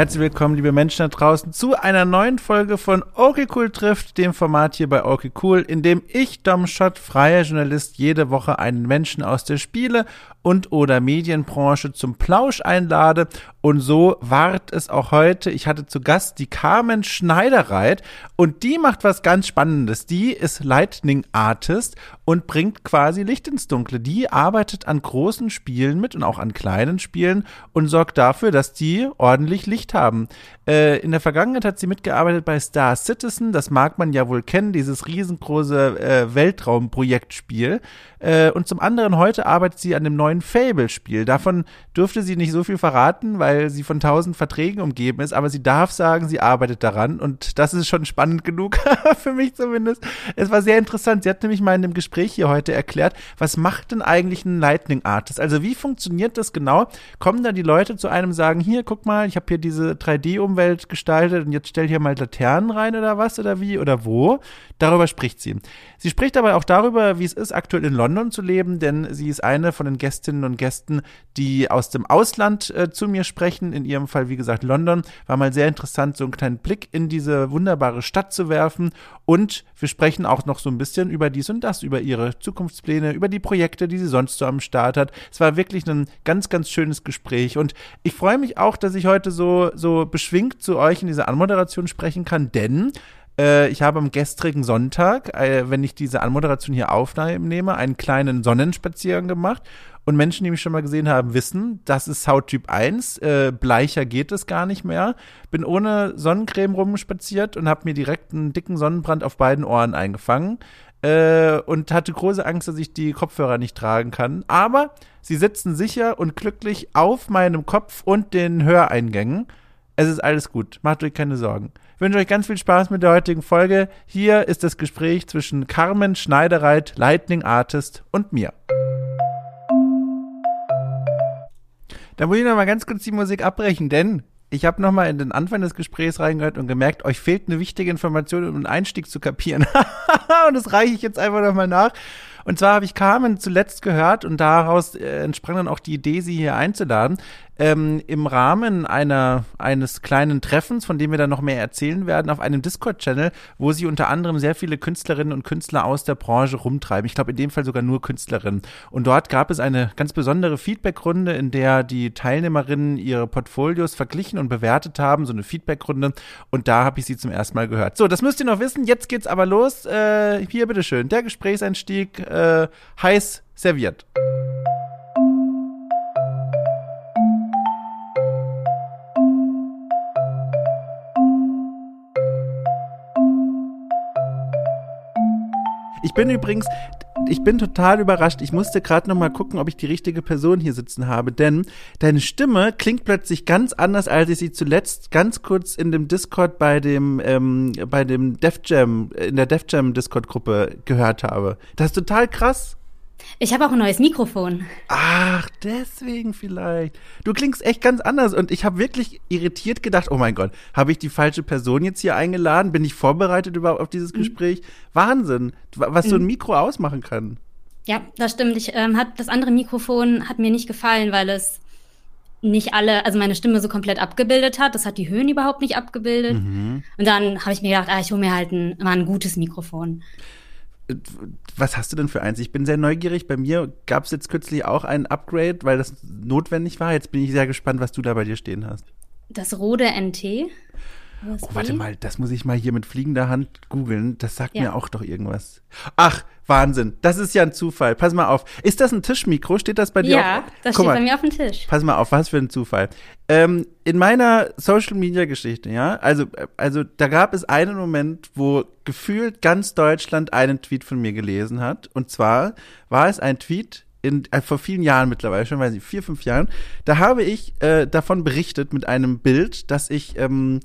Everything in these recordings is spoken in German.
Herzlich willkommen, liebe Menschen da draußen, zu einer neuen Folge von Okay Cool trifft, dem Format hier bei Okay Cool, in dem ich, Dom Schott, freier Journalist, jede Woche einen Menschen aus der Spiele- und oder Medienbranche zum Plausch einlade. Und so ward es auch heute. Ich hatte zu Gast die Carmen Schneiderreit und die macht was ganz Spannendes. Die ist Lightning Artist und bringt quasi Licht ins Dunkle. Die arbeitet an großen Spielen mit und auch an kleinen Spielen und sorgt dafür, dass die ordentlich Licht haben. Äh, in der Vergangenheit hat sie mitgearbeitet bei Star Citizen. Das mag man ja wohl kennen, dieses riesengroße äh, Weltraumprojektspiel. Äh, und zum anderen heute arbeitet sie an dem neuen Fable-Spiel. Davon dürfte sie nicht so viel verraten, weil sie von tausend Verträgen umgeben ist, aber sie darf sagen, sie arbeitet daran und das ist schon spannend genug, für mich zumindest. Es war sehr interessant. Sie hat nämlich mal in dem Gespräch hier heute erklärt, was macht denn eigentlich ein Lightning Artist? Also wie funktioniert das genau? Kommen da die Leute zu einem sagen, hier, guck mal, ich habe hier diese 3D-Umwelt gestaltet und jetzt stell hier mal Laternen rein oder was oder wie oder wo? Darüber spricht sie. Sie spricht aber auch darüber, wie es ist, aktuell in London zu leben, denn sie ist eine von den Gästinnen und Gästen, die aus dem Ausland äh, zu mir sprechen. In ihrem Fall, wie gesagt, London. War mal sehr interessant, so einen kleinen Blick in diese wunderbare Stadt zu werfen. Und wir sprechen auch noch so ein bisschen über dies und das, über ihre Zukunftspläne, über die Projekte, die sie sonst so am Start hat. Es war wirklich ein ganz, ganz schönes Gespräch. Und ich freue mich auch, dass ich heute so, so beschwingt zu euch in dieser Anmoderation sprechen kann, denn äh, ich habe am gestrigen Sonntag, äh, wenn ich diese Anmoderation hier aufnehme, einen kleinen Sonnenspaziergang gemacht. Und Menschen, die mich schon mal gesehen haben, wissen, das ist Hauttyp 1. Äh, bleicher geht es gar nicht mehr. Bin ohne Sonnencreme rumspaziert und habe mir direkt einen dicken Sonnenbrand auf beiden Ohren eingefangen. Äh, und hatte große Angst, dass ich die Kopfhörer nicht tragen kann. Aber sie sitzen sicher und glücklich auf meinem Kopf und den Höreingängen. Es ist alles gut. Macht euch keine Sorgen. Ich wünsche euch ganz viel Spaß mit der heutigen Folge. Hier ist das Gespräch zwischen Carmen Schneidereit, Lightning Artist und mir. Da muss ich noch mal ganz kurz die Musik abbrechen, denn ich habe noch mal in den Anfang des Gesprächs reingehört und gemerkt, euch fehlt eine wichtige Information, um einen Einstieg zu kapieren. und das reiche ich jetzt einfach noch mal nach. Und zwar habe ich Carmen zuletzt gehört und daraus äh, entsprang dann auch die Idee, sie hier einzuladen ähm, im Rahmen einer, eines kleinen Treffens, von dem wir dann noch mehr erzählen werden, auf einem Discord-Channel, wo sie unter anderem sehr viele Künstlerinnen und Künstler aus der Branche rumtreiben. Ich glaube, in dem Fall sogar nur Künstlerinnen. Und dort gab es eine ganz besondere Feedback-Runde, in der die Teilnehmerinnen ihre Portfolios verglichen und bewertet haben, so eine Feedback-Runde. Und da habe ich sie zum ersten Mal gehört. So, das müsst ihr noch wissen. Jetzt geht's aber los. Äh, hier, bitteschön, der Gesprächseinstieg äh, heiß serviert. Ich bin übrigens, ich bin total überrascht. Ich musste gerade noch mal gucken, ob ich die richtige Person hier sitzen habe, denn deine Stimme klingt plötzlich ganz anders, als ich sie zuletzt ganz kurz in dem Discord bei dem ähm, bei dem Def Jam in der Def Jam Discord Gruppe gehört habe. Das ist total krass. Ich habe auch ein neues Mikrofon. Ach, deswegen vielleicht. Du klingst echt ganz anders und ich habe wirklich irritiert gedacht, oh mein Gott, habe ich die falsche Person jetzt hier eingeladen? Bin ich vorbereitet überhaupt auf dieses mhm. Gespräch? Wahnsinn, was mhm. so ein mhm. Mikro ausmachen kann. Ja, das stimmt. Ich, ähm, hat, das andere Mikrofon hat mir nicht gefallen, weil es nicht alle, also meine Stimme so komplett abgebildet hat. Das hat die Höhen überhaupt nicht abgebildet. Mhm. Und dann habe ich mir gedacht, ah, ich hole mir halt ein, mal ein gutes Mikrofon was hast du denn für eins? Ich bin sehr neugierig. Bei mir gab es jetzt kürzlich auch ein Upgrade, weil das notwendig war. Jetzt bin ich sehr gespannt, was du da bei dir stehen hast. Das Rode NT. Oh, warte mal, das muss ich mal hier mit fliegender Hand googeln. Das sagt ja. mir auch doch irgendwas. Ach, Wahnsinn. Das ist ja ein Zufall. Pass mal auf. Ist das ein Tischmikro? Steht das bei dir? Ja, auf? das Guck steht mal. bei mir auf dem Tisch. Pass mal auf, was für ein Zufall. Ähm, in meiner Social Media Geschichte, ja, also, also da gab es einen Moment, wo gefühlt ganz Deutschland einen Tweet von mir gelesen hat. Und zwar war es ein Tweet, in, äh, vor vielen Jahren mittlerweile, schon weiß ich, vier, fünf Jahren, da habe ich äh, davon berichtet mit einem Bild, dass ich ähm,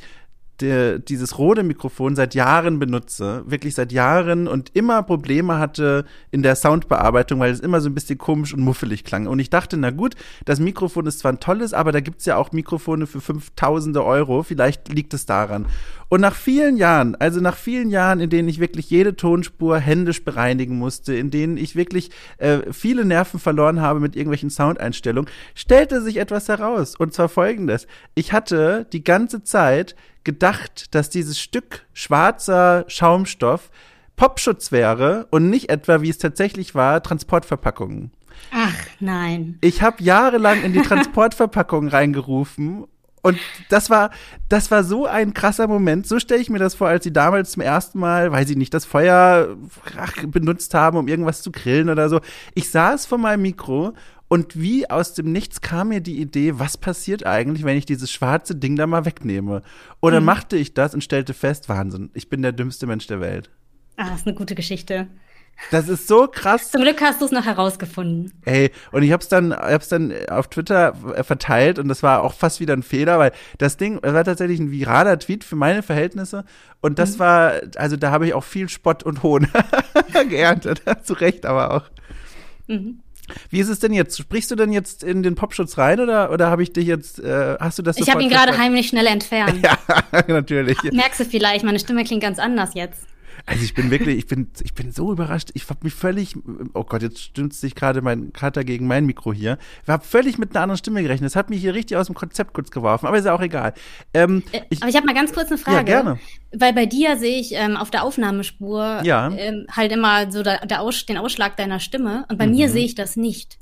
der, dieses Rode-Mikrofon seit Jahren benutze, wirklich seit Jahren und immer Probleme hatte in der Soundbearbeitung, weil es immer so ein bisschen komisch und muffelig klang. Und ich dachte, na gut, das Mikrofon ist zwar ein tolles, aber da gibt's ja auch Mikrofone für 5000 Euro, vielleicht liegt es daran. Und nach vielen Jahren, also nach vielen Jahren, in denen ich wirklich jede Tonspur händisch bereinigen musste, in denen ich wirklich äh, viele Nerven verloren habe mit irgendwelchen Soundeinstellungen, stellte sich etwas heraus. Und zwar folgendes. Ich hatte die ganze Zeit gedacht, dass dieses Stück schwarzer Schaumstoff Popschutz wäre und nicht etwa, wie es tatsächlich war, Transportverpackungen. Ach nein. Ich habe jahrelang in die Transportverpackung reingerufen und das war, das war so ein krasser Moment. So stelle ich mir das vor, als sie damals zum ersten Mal, weiß ich nicht, das Feuer ach, benutzt haben, um irgendwas zu grillen oder so. Ich saß vor meinem Mikro und wie aus dem Nichts kam mir die Idee, was passiert eigentlich, wenn ich dieses schwarze Ding da mal wegnehme? Oder mhm. machte ich das und stellte fest, Wahnsinn, ich bin der dümmste Mensch der Welt. Ah, das ist eine gute Geschichte. Das ist so krass. Zum Glück hast du es noch herausgefunden. Ey, und ich hab's dann, hab's dann auf Twitter verteilt und das war auch fast wieder ein Fehler, weil das Ding das war tatsächlich ein viraler Tweet für meine Verhältnisse und das mhm. war, also da habe ich auch viel Spott und Hohn geerntet, zu Recht aber auch. Mhm. Wie ist es denn jetzt? Sprichst du denn jetzt in den Popschutz rein oder, oder habe ich dich jetzt, äh, hast du das Ich habe ihn gerade heimlich schnell entfernt. ja, natürlich. Merkst du vielleicht, meine Stimme klingt ganz anders jetzt. Also ich bin wirklich, ich bin, ich bin so überrascht. Ich habe mich völlig, oh Gott, jetzt stimmt sich gerade mein Kater gegen mein Mikro hier. Ich habe völlig mit einer anderen Stimme gerechnet. Das hat mich hier richtig aus dem Konzept kurz geworfen, aber ist ja auch egal. Ähm, äh, ich, aber ich habe mal ganz kurz eine Frage. Ja, gerne. Weil bei dir sehe ich ähm, auf der Aufnahmespur ja. ähm, halt immer so der, der Aus, den Ausschlag deiner Stimme und bei mhm. mir sehe ich das nicht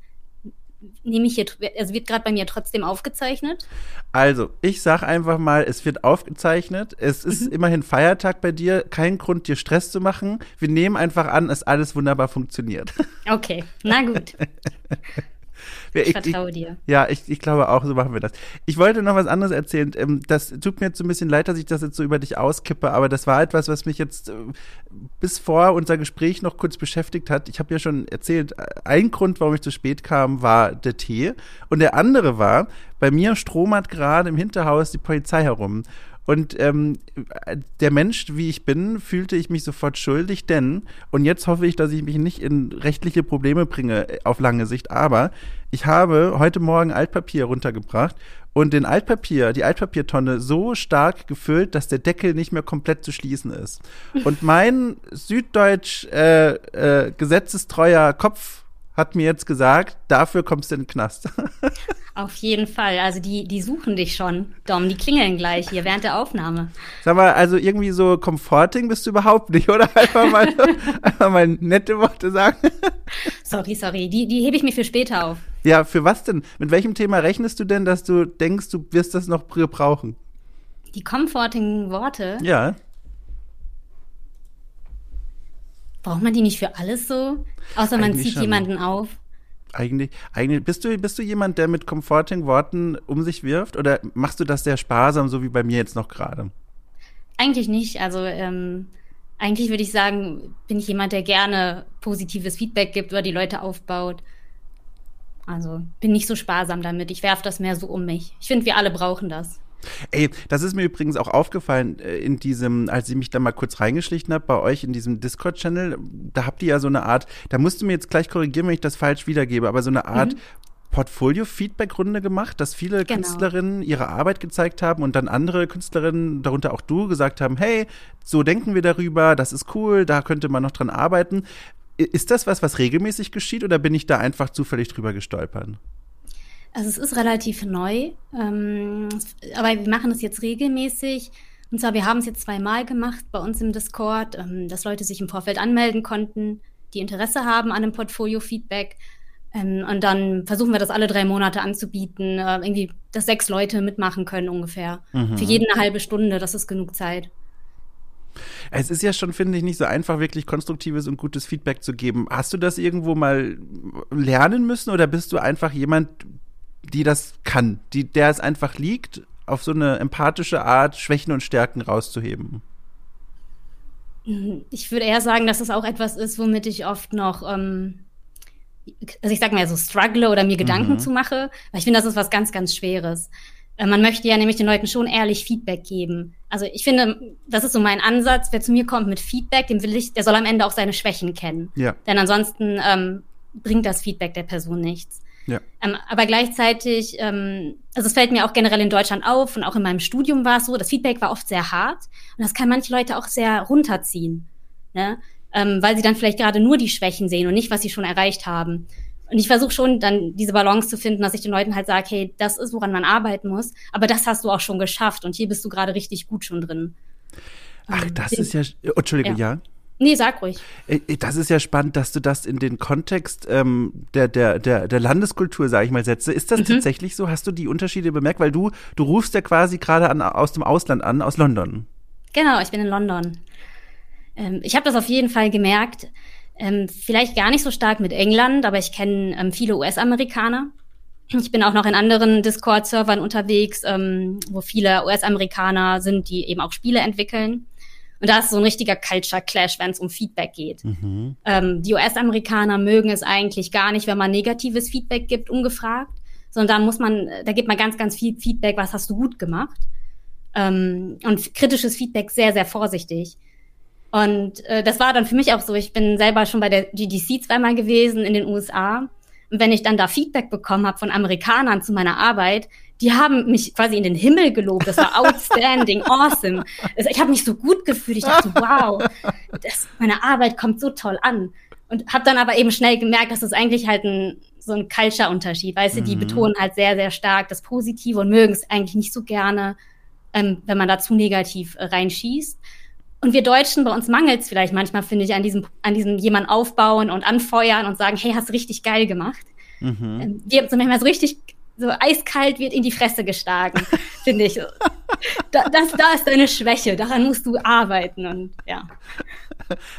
nehme ich hier, also wird gerade bei mir trotzdem aufgezeichnet? Also, ich sag einfach mal, es wird aufgezeichnet. Es ist mhm. immerhin Feiertag bei dir. Kein Grund, dir Stress zu machen. Wir nehmen einfach an, dass alles wunderbar funktioniert. Okay, na gut. Ich, ich vertraue dir. Ja, ich, ich glaube auch, so machen wir das. Ich wollte noch was anderes erzählen. Ähm, das tut mir jetzt so ein bisschen leid, dass ich das jetzt so über dich auskippe, aber das war etwas, was mich jetzt äh, bis vor unser Gespräch noch kurz beschäftigt hat. Ich habe ja schon erzählt, ein Grund, warum ich zu spät kam, war der Tee. Und der andere war, bei mir stromert gerade im Hinterhaus die Polizei herum. Und ähm, der Mensch, wie ich bin, fühlte ich mich sofort schuldig, denn, und jetzt hoffe ich, dass ich mich nicht in rechtliche Probleme bringe äh, auf lange Sicht, aber ich habe heute Morgen Altpapier runtergebracht und den Altpapier, die Altpapiertonne so stark gefüllt, dass der Deckel nicht mehr komplett zu schließen ist. Und mein süddeutsch äh, äh, gesetzestreuer Kopf hat mir jetzt gesagt, dafür kommst du in den Knast. Auf jeden Fall. Also die, die suchen dich schon, Dom. Die klingeln gleich hier während der Aufnahme. Sag mal, also irgendwie so comforting bist du überhaupt nicht, oder? Einfach mal, einfach mal nette Worte sagen. Sorry, sorry. Die, die hebe ich mir für später auf. Ja, für was denn? Mit welchem Thema rechnest du denn, dass du denkst, du wirst das noch brauchen? Die comforting Worte? Ja. Braucht man die nicht für alles so? Außer man Eigentlich zieht schon. jemanden auf. Eigentlich, eigentlich bist du, bist du jemand, der mit comforting Worten um sich wirft? Oder machst du das sehr sparsam, so wie bei mir jetzt noch gerade? Eigentlich nicht. Also ähm, eigentlich würde ich sagen, bin ich jemand, der gerne positives Feedback gibt oder die Leute aufbaut. Also bin nicht so sparsam damit. Ich werfe das mehr so um mich. Ich finde, wir alle brauchen das. Ey, das ist mir übrigens auch aufgefallen äh, in diesem, als ich mich da mal kurz reingeschlichen habe bei euch in diesem Discord-Channel. Da habt ihr ja so eine Art, da musst du mir jetzt gleich korrigieren, wenn ich das falsch wiedergebe, aber so eine Art mhm. Portfolio-Feedback-Runde gemacht, dass viele genau. Künstlerinnen ihre Arbeit gezeigt haben und dann andere Künstlerinnen, darunter auch du, gesagt haben, hey, so denken wir darüber, das ist cool, da könnte man noch dran arbeiten. Ist das was, was regelmäßig geschieht oder bin ich da einfach zufällig drüber gestolpert? Also es ist relativ neu, ähm, aber wir machen es jetzt regelmäßig. Und zwar, wir haben es jetzt zweimal gemacht bei uns im Discord, ähm, dass Leute sich im Vorfeld anmelden konnten, die Interesse haben an einem Portfolio-Feedback. Ähm, und dann versuchen wir das alle drei Monate anzubieten, äh, irgendwie, dass sechs Leute mitmachen können ungefähr. Mhm. Für jeden eine halbe Stunde, das ist genug Zeit. Es ist ja schon, finde ich, nicht so einfach, wirklich konstruktives und gutes Feedback zu geben. Hast du das irgendwo mal lernen müssen oder bist du einfach jemand, die das kann, die, der es einfach liegt, auf so eine empathische Art Schwächen und Stärken rauszuheben? Ich würde eher sagen, dass es auch etwas ist, womit ich oft noch, ähm, also ich sag mal so, struggle oder mir Gedanken mhm. zu mache, weil ich finde, das ist was ganz, ganz Schweres. Äh, man möchte ja nämlich den Leuten schon ehrlich Feedback geben. Also ich finde, das ist so mein Ansatz. Wer zu mir kommt mit Feedback, dem will ich, der soll am Ende auch seine Schwächen kennen. Ja. Denn ansonsten ähm, bringt das Feedback der Person nichts. Ja. Ähm, aber gleichzeitig, ähm, also es fällt mir auch generell in Deutschland auf und auch in meinem Studium war es so, das Feedback war oft sehr hart und das kann manche Leute auch sehr runterziehen, ne? ähm, weil sie dann vielleicht gerade nur die Schwächen sehen und nicht, was sie schon erreicht haben. Und ich versuche schon dann diese Balance zu finden, dass ich den Leuten halt sage, hey, das ist, woran man arbeiten muss, aber das hast du auch schon geschafft und hier bist du gerade richtig gut schon drin. Ach, ähm, das ist ja, oh, Entschuldige, ja. ja. Nee, sag ruhig. Äh, äh, das ist ja spannend, dass du das in den Kontext ähm, der, der, der, der Landeskultur, sage ich mal, setze. Ist das mhm. tatsächlich so? Hast du die Unterschiede bemerkt? Weil du, du rufst ja quasi gerade aus dem Ausland an, aus London. Genau, ich bin in London. Ähm, ich habe das auf jeden Fall gemerkt. Ähm, vielleicht gar nicht so stark mit England, aber ich kenne ähm, viele US-Amerikaner. Ich bin auch noch in anderen Discord-Servern unterwegs, ähm, wo viele US-Amerikaner sind, die eben auch Spiele entwickeln. Und da ist so ein richtiger Culture Clash, wenn es um Feedback geht. Mhm. Ähm, die US-Amerikaner mögen es eigentlich gar nicht, wenn man negatives Feedback gibt, ungefragt, sondern da muss man, da gibt man ganz, ganz viel Feedback, was hast du gut gemacht. Ähm, und kritisches Feedback sehr, sehr vorsichtig. Und äh, das war dann für mich auch so. Ich bin selber schon bei der GDC zweimal gewesen in den USA. Und wenn ich dann da Feedback bekommen habe von Amerikanern zu meiner Arbeit, die haben mich quasi in den Himmel gelobt. Das war outstanding, awesome. Also ich habe mich so gut gefühlt. Ich dachte, wow, das, meine Arbeit kommt so toll an. Und habe dann aber eben schnell gemerkt, dass das eigentlich halt ein, so ein Culture-Unterschied. Weißt du, die mhm. betonen halt sehr, sehr stark das Positive und mögen es eigentlich nicht so gerne, ähm, wenn man da zu negativ äh, reinschießt. Und wir Deutschen, bei uns mangelt es vielleicht manchmal, finde ich, an diesem, an diesem jemand aufbauen und anfeuern und sagen, hey, hast richtig geil gemacht. Mhm. Ähm, wir sind manchmal so richtig, so eiskalt wird in die Fresse geschlagen, finde ich. Da, das, da ist deine Schwäche, daran musst du arbeiten und ja.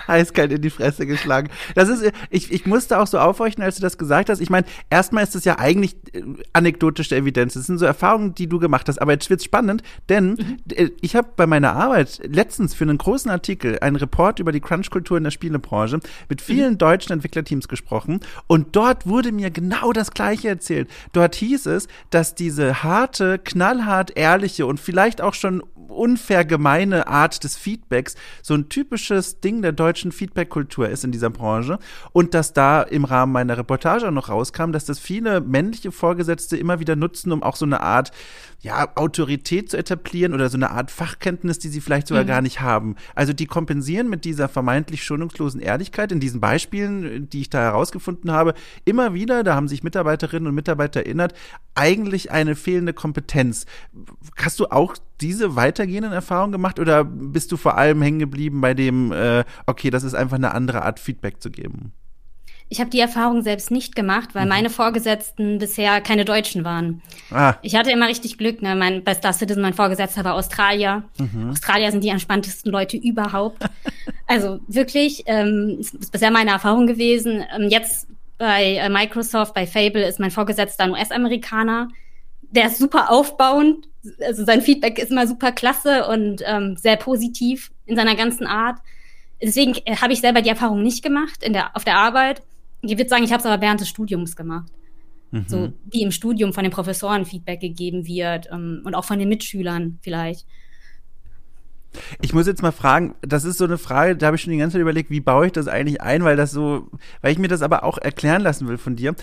Eiskalt in die Fresse geschlagen. Das ist, ich, ich musste auch so aufhorchen, als du das gesagt hast. Ich meine, erstmal ist es ja eigentlich äh, anekdotische Evidenz. Das sind so Erfahrungen, die du gemacht hast. Aber jetzt wird's spannend, denn mhm. Äh, ich habe bei meiner Arbeit letztens für einen großen Artikel einen Report über die Crunch-Kultur in der Spielebranche mit vielen mhm. deutschen Entwicklerteams gesprochen. Und dort wurde mir genau das Gleiche erzählt. Dort hieß es, dass diese harte, knallhart ehrliche und vielleicht auch schon unfair gemeine Art des Feedbacks so ein typisches Ding der deutschen Feedback-Kultur ist in dieser Branche und dass da im Rahmen meiner Reportage auch noch rauskam, dass das viele männliche Vorgesetzte immer wieder nutzen, um auch so eine Art ja, Autorität zu etablieren oder so eine Art Fachkenntnis, die sie vielleicht sogar mhm. gar nicht haben. Also die kompensieren mit dieser vermeintlich schonungslosen Ehrlichkeit in diesen Beispielen, die ich da herausgefunden habe, immer wieder, da haben sich Mitarbeiterinnen und Mitarbeiter erinnert, eigentlich eine fehlende Kompetenz. Hast du auch diese weitergehenden Erfahrungen gemacht oder bist du vor allem hängen geblieben bei dem, äh, okay, das ist einfach eine andere Art Feedback zu geben? Ich habe die Erfahrung selbst nicht gemacht, weil mhm. meine Vorgesetzten bisher keine Deutschen waren. Ah. Ich hatte immer richtig Glück. Ne? Mein, bei Star Citizen, mein Vorgesetzter war Australier. Mhm. Australier sind die entspanntesten Leute überhaupt. also wirklich, ähm, ist bisher meine Erfahrung gewesen. Ähm, jetzt bei äh, Microsoft, bei Fable ist mein Vorgesetzter ein US-Amerikaner. Der ist super aufbauend. Also sein Feedback ist immer super klasse und ähm, sehr positiv in seiner ganzen Art. Deswegen äh, habe ich selber die Erfahrung nicht gemacht in der, auf der Arbeit. Ich würde sagen, ich habe es aber während des Studiums gemacht. Mhm. So wie im Studium von den Professoren Feedback gegeben wird ähm, und auch von den Mitschülern vielleicht. Ich muss jetzt mal fragen, das ist so eine Frage, da habe ich schon die ganze Zeit überlegt, wie baue ich das eigentlich ein, weil das so, weil ich mir das aber auch erklären lassen will von dir.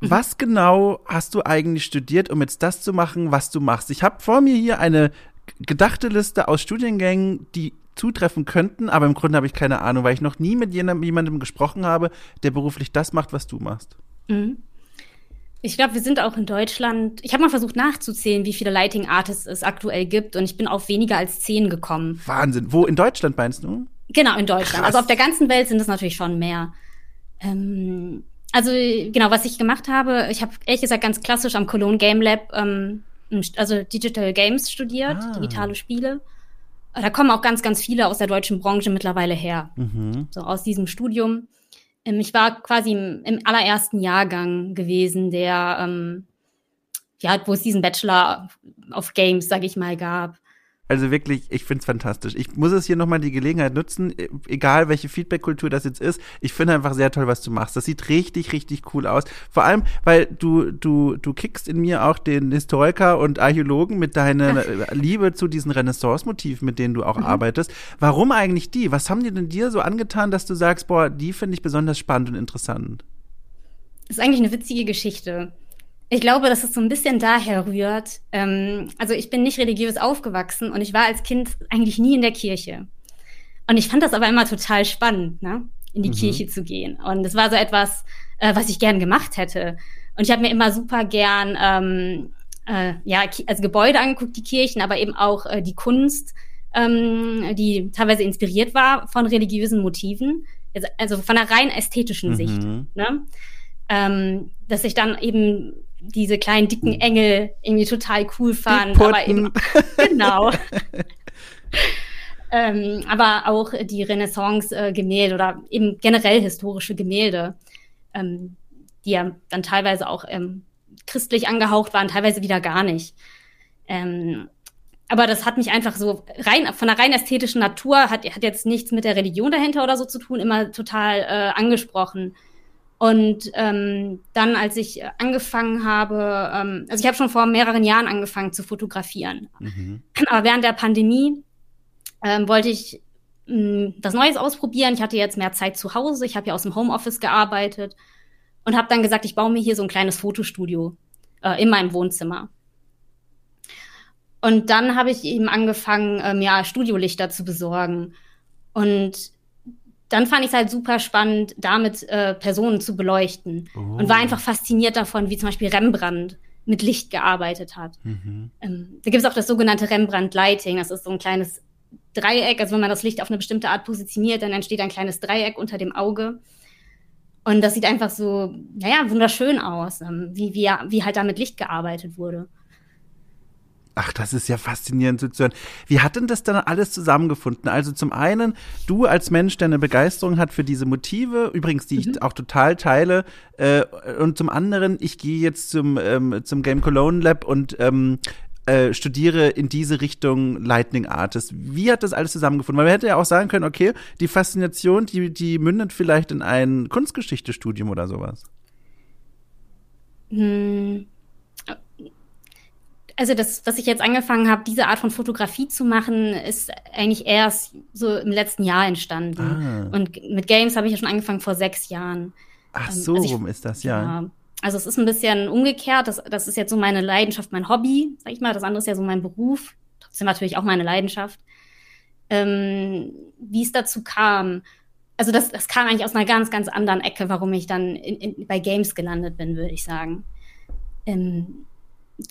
Was genau hast du eigentlich studiert, um jetzt das zu machen, was du machst? Ich habe vor mir hier eine gedachte Liste aus Studiengängen, die zutreffen könnten, aber im Grunde habe ich keine Ahnung, weil ich noch nie mit jemandem gesprochen habe, der beruflich das macht, was du machst. Mhm. Ich glaube, wir sind auch in Deutschland. Ich habe mal versucht nachzuzählen, wie viele Lighting Artists es aktuell gibt, und ich bin auf weniger als zehn gekommen. Wahnsinn. Wo in Deutschland meinst du? Genau, in Deutschland. Krass. Also auf der ganzen Welt sind es natürlich schon mehr. Ähm, also genau, was ich gemacht habe, ich habe ehrlich gesagt ganz klassisch am Cologne Game Lab, ähm, also Digital Games studiert, ah. digitale Spiele da kommen auch ganz, ganz viele aus der deutschen Branche mittlerweile her. Mhm. So aus diesem Studium. Ähm, ich war quasi im, im, allerersten Jahrgang gewesen, der, ähm, ja, wo es diesen Bachelor of Games, sag ich mal, gab. Also wirklich, ich finde es fantastisch. Ich muss es hier nochmal die Gelegenheit nutzen, e, egal welche Feedback-Kultur das jetzt ist. Ich finde einfach sehr toll, was du machst. Das sieht richtig, richtig cool aus. Vor allem, weil du, du, du kickst in mir auch den Historiker und Archäologen mit deiner Liebe zu diesen Renaissance-Motiven, mit denen du auch mhm. arbeitest. Warum eigentlich die? Was haben die denn dir so angetan, dass du sagst, boah, die finde ich besonders spannend und interessant? Das ist eigentlich eine witzige Geschichte. Ich glaube, dass es so ein bisschen daher rührt. Ähm, also ich bin nicht religiös aufgewachsen und ich war als Kind eigentlich nie in der Kirche. Und ich fand das aber immer total spannend, ne? in die mhm. Kirche zu gehen. Und es war so etwas, äh, was ich gern gemacht hätte. Und ich habe mir immer super gern ähm, äh, ja, also Gebäude angeguckt, die Kirchen, aber eben auch äh, die Kunst, ähm, die teilweise inspiriert war von religiösen Motiven, also von einer rein ästhetischen mhm. Sicht. Ne? Ähm, dass ich dann eben diese kleinen dicken hm. Engel irgendwie total cool fand. Aber eben, genau. ähm, aber auch die Renaissance-Gemälde oder eben generell historische Gemälde, ähm, die ja dann teilweise auch ähm, christlich angehaucht waren, teilweise wieder gar nicht. Ähm, aber das hat mich einfach so rein von der rein ästhetischen Natur hat, hat jetzt nichts mit der Religion dahinter oder so zu tun, immer total äh, angesprochen. Und ähm, dann, als ich angefangen habe, ähm, also ich habe schon vor mehreren Jahren angefangen zu fotografieren. Mhm. Aber während der Pandemie ähm, wollte ich mh, hm, was Neues ausprobieren. Ich hatte jetzt mehr Zeit zu Hause. Ich habe ja aus dem Homeoffice gearbeitet und habe dann gesagt, ich baue mir hier so ein kleines Fotostudio äh, in meinem Wohnzimmer. Und dann habe ich eben angefangen, ähm, ja, Studiolichter zu besorgen. Und dann fand ich es halt super spannend, damit äh, Personen zu beleuchten. Oh. Und war oh. einfach fasziniert davon, wie zum Beispiel Rembrandt mit Licht gearbeitet hat. Mhm. Ähm, da gibt es auch das sogenannte Rembrandt-Lighting. Das ist so ein kleines Dreieck. Also wenn man das Licht auf eine bestimmte Art positioniert, dann entsteht ein kleines Dreieck unter dem Auge. Und das sieht einfach so, naja, wunderschön aus, ähm, wie, wie, wie halt da mit Licht gearbeitet wurde. Ach, das ist ja faszinierend zu hören. Wie hat denn das dann alles zusammengefunden? Also zum einen, du als Mensch, der eine Begeisterung hat für diese Motive, übrigens, die mhm. ich auch total teile, äh, und zum anderen, ich gehe jetzt zum, ähm, zum Game Cologne Lab und ähm, äh, studiere in diese Richtung Lightning Artist. Wie hat das alles zusammengefunden? Weil man hätte ja auch sagen können, okay, die Faszination, die, die mündet vielleicht in ein Kunstgeschichtestudium oder sowas. Hm also das, was ich jetzt angefangen habe, diese Art von Fotografie zu machen, ist eigentlich erst so im letzten Jahr entstanden. Ah. Und mit Games habe ich ja schon angefangen vor sechs Jahren. Ach ähm, so, also ich, rum ist das, ja. ja. Also es ist ein bisschen umgekehrt. Das, das ist jetzt so meine Leidenschaft, mein Hobby, sag ich mal. Das andere ist ja so mein Beruf. Trotzdem natürlich auch meine Leidenschaft. Ähm, wie es dazu kam. Also das, das kam eigentlich aus einer ganz, ganz anderen Ecke, warum ich dann in, in, bei Games gelandet bin, würde ich sagen. Ähm,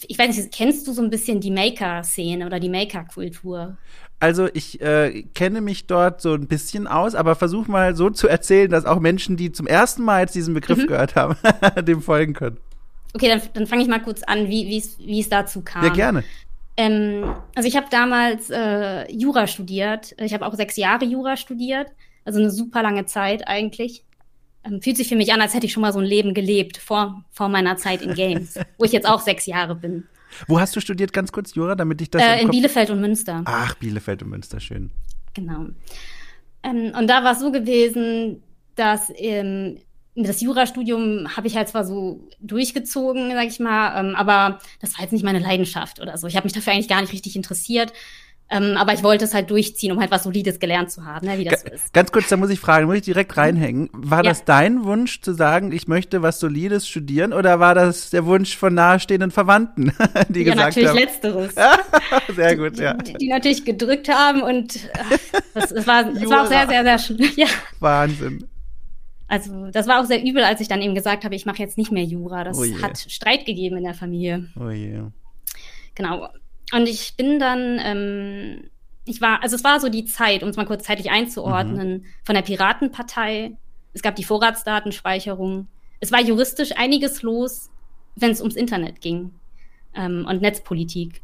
ich weiß nicht, kennst du so ein bisschen die Maker-Szene oder die Maker-Kultur? Also ich äh, kenne mich dort so ein bisschen aus, aber versuch mal so zu erzählen, dass auch Menschen, die zum ersten Mal jetzt diesen Begriff mhm. gehört haben, dem folgen können. Okay, dann, dann fange ich mal kurz an, wie es dazu kam. Ja, gerne. Ähm, also ich habe damals äh, Jura studiert. Ich habe auch sechs Jahre Jura studiert, also eine super lange Zeit eigentlich fühlt sich für mich an, als hätte ich schon mal so ein Leben gelebt vor, vor meiner Zeit in Games, wo ich jetzt auch sechs Jahre bin. Wo hast du studiert, ganz kurz, Jura, damit ich das. Äh, in Bielefeld und Münster. Ach, Bielefeld und Münster, schön. Genau. Ähm, und da war es so gewesen, dass ähm, das Jurastudium habe ich halt zwar so durchgezogen, sag ich mal, ähm, aber das war jetzt nicht meine Leidenschaft oder so. Ich habe mich dafür eigentlich gar nicht richtig interessiert. Ähm, aber ich wollte es halt durchziehen, um halt was Solides gelernt zu haben, ne, wie das so ist. Ganz kurz, da muss ich fragen, muss ich direkt mhm. reinhängen. War ja. das dein Wunsch zu sagen, ich möchte was Solides studieren oder war das der Wunsch von nahestehenden Verwandten, die ja, gesagt natürlich haben? letzteres. sehr gut, ja. Die, die, natürlich gedrückt haben und das, das, war, das war auch sehr, sehr, sehr schön. Ja. Wahnsinn. Also das war auch sehr übel, als ich dann eben gesagt habe, ich mache jetzt nicht mehr Jura. Das oh hat Streit gegeben in der Familie. Oh je. Genau. Und ich bin dann, ähm, ich war, also es war so die Zeit, um es mal kurz zeitlich einzuordnen, mhm. von der Piratenpartei. Es gab die Vorratsdatenspeicherung. Es war juristisch einiges los, wenn es ums Internet ging ähm, und Netzpolitik.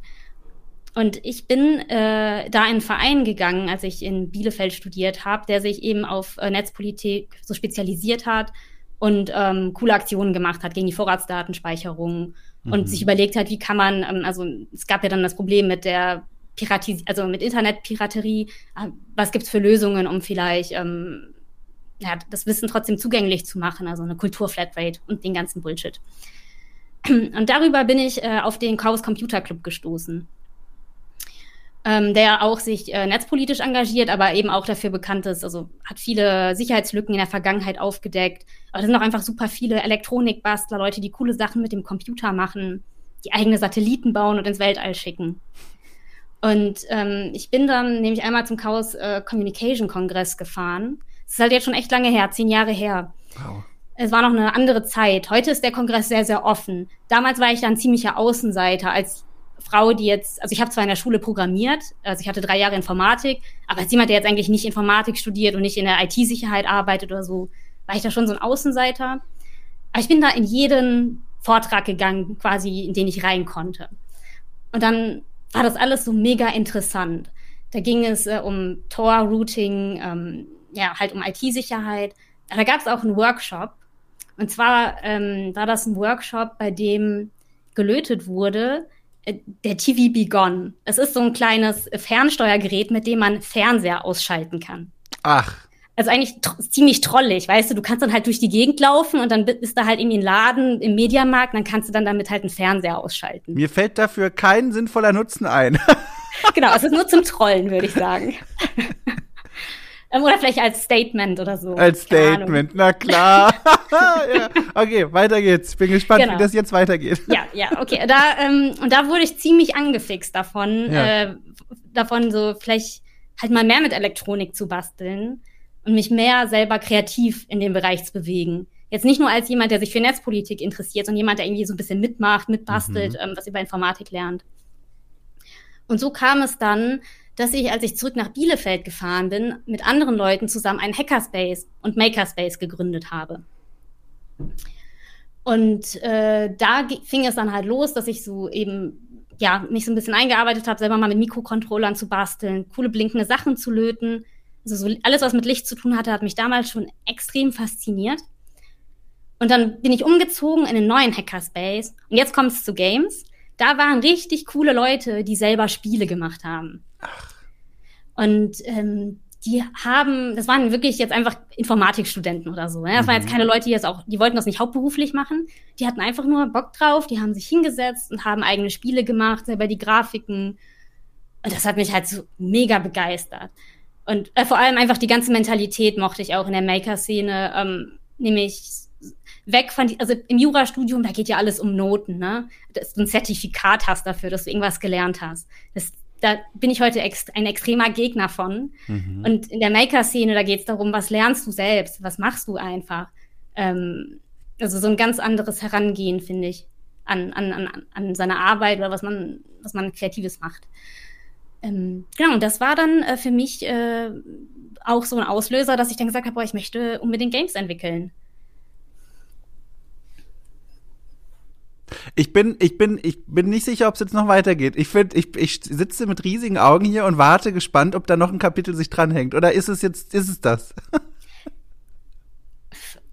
Und ich bin äh, da in einen Verein gegangen, als ich in Bielefeld studiert habe, der sich eben auf äh, Netzpolitik so spezialisiert hat und ähm, coole Aktionen gemacht hat gegen die Vorratsdatenspeicherung und mhm. sich überlegt hat, wie kann man, ähm, also es gab ja dann das Problem mit der Piratis also mit Internetpiraterie, äh, was gibt's für Lösungen, um vielleicht ähm, ja, das Wissen trotzdem zugänglich zu machen, also eine Kulturflatrate und den ganzen Bullshit. Und darüber bin ich äh, auf den Chaos Computer Club gestoßen ähm, der auch sich äh, netzpolitisch engagiert, aber eben auch dafür bekannt ist, also hat viele Sicherheitslücken in der Vergangenheit aufgedeckt. Aber es sind auch einfach super viele Elektronikbastler, Leute, die coole Sachen mit dem Computer machen, die eigene Satelliten bauen und ins Weltall schicken. Und ähm, ich bin dann nämlich einmal zum Chaos äh, Communication Kongress gefahren. Das ist halt jetzt schon echt lange her, zehn Jahre her. Wow. Es war noch eine andere Zeit. Heute ist der Kongress sehr, sehr offen. Damals war ich dann ziemlicher Außenseiter, als Frau, die jetzt, also ich habe zwar in der Schule programmiert, also ich hatte drei Jahre Informatik, aber als jemand, der jetzt eigentlich nicht Informatik studiert und nicht in der IT-Sicherheit arbeitet oder so, war ich da schon so ein Außenseiter. Aber ich bin da in jeden Vortrag gegangen, quasi, in den ich rein konnte. Und dann war das alles so mega interessant. Da ging es äh, um Tor-Routing, ähm, ja, halt um IT-Sicherheit. Da gab es auch einen Workshop. Und zwar ähm, war das ein Workshop, bei dem gelötet wurde, der TV Be Gone. Es ist so ein kleines Fernsteuergerät, mit dem man Fernseher ausschalten kann. Ach. Also eigentlich tr ziemlich trollig, weißt du, du kannst dann halt durch die Gegend laufen und dann ist da halt irgendwie ein Laden im Mediamarkt, dann kannst du dann damit halt einen Fernseher ausschalten. Mir fällt dafür kein sinnvoller Nutzen ein. genau, es ist nur zum Trollen, würde ich sagen. Ähm, oder vielleicht als Statement oder so. Als Statement, na klar. ja. Okay, weiter geht's. Ich bin gespannt, genau. wie das jetzt weitergeht. Ja, ja, okay. Da, ähm, und da wurde ich ziemlich angefixt davon, ja. äh, davon so vielleicht halt mal mehr mit Elektronik zu basteln und mich mehr selber kreativ in dem Bereich zu bewegen. Jetzt nicht nur als jemand, der sich für Netzpolitik interessiert, sondern jemand, der irgendwie so ein bisschen mitmacht, mitbastelt, mhm. ähm, was über Informatik lernt. Und so kam es dann, dass ich, als ich zurück nach Bielefeld gefahren bin, mit anderen Leuten zusammen einen Hackerspace und Makerspace gegründet habe. Und äh, da fing es dann halt los, dass ich so eben ja mich so ein bisschen eingearbeitet habe, selber mal mit Mikrocontrollern zu basteln, coole blinkende Sachen zu löten. Also so alles, was mit Licht zu tun hatte, hat mich damals schon extrem fasziniert. Und dann bin ich umgezogen in einen neuen Hackerspace. Und jetzt kommt es zu Games. Da waren richtig coole Leute, die selber Spiele gemacht haben. Und ähm, die haben, das waren wirklich jetzt einfach Informatikstudenten oder so. Ne? Das mhm. waren jetzt mhm. keine Leute, die jetzt auch, die wollten das nicht hauptberuflich machen. Die hatten einfach nur Bock drauf, die haben sich hingesetzt und haben eigene Spiele gemacht, selber die Grafiken. Und das hat mich halt so mega begeistert. Und äh, vor allem einfach die ganze Mentalität mochte ich auch in der Maker-Szene, ähm, nämlich weg von, die, also im Jurastudium, da geht ja alles um Noten, ne? Dass du ein Zertifikat hast dafür, dass du irgendwas gelernt hast. Das da bin ich heute ex ein extremer Gegner von. Mhm. Und in der Maker-Szene, da geht es darum, was lernst du selbst, was machst du einfach. Ähm, also so ein ganz anderes Herangehen, finde ich, an, an, an, an seine Arbeit oder was man, was man Kreatives macht. Ähm, genau, und das war dann äh, für mich äh, auch so ein Auslöser, dass ich dann gesagt habe, boah, ich möchte unbedingt Games entwickeln. Ich bin, ich bin, ich bin nicht sicher, ob es jetzt noch weitergeht. Ich finde, ich, ich sitze mit riesigen Augen hier und warte gespannt, ob da noch ein Kapitel sich dranhängt. Oder ist es jetzt, ist es das?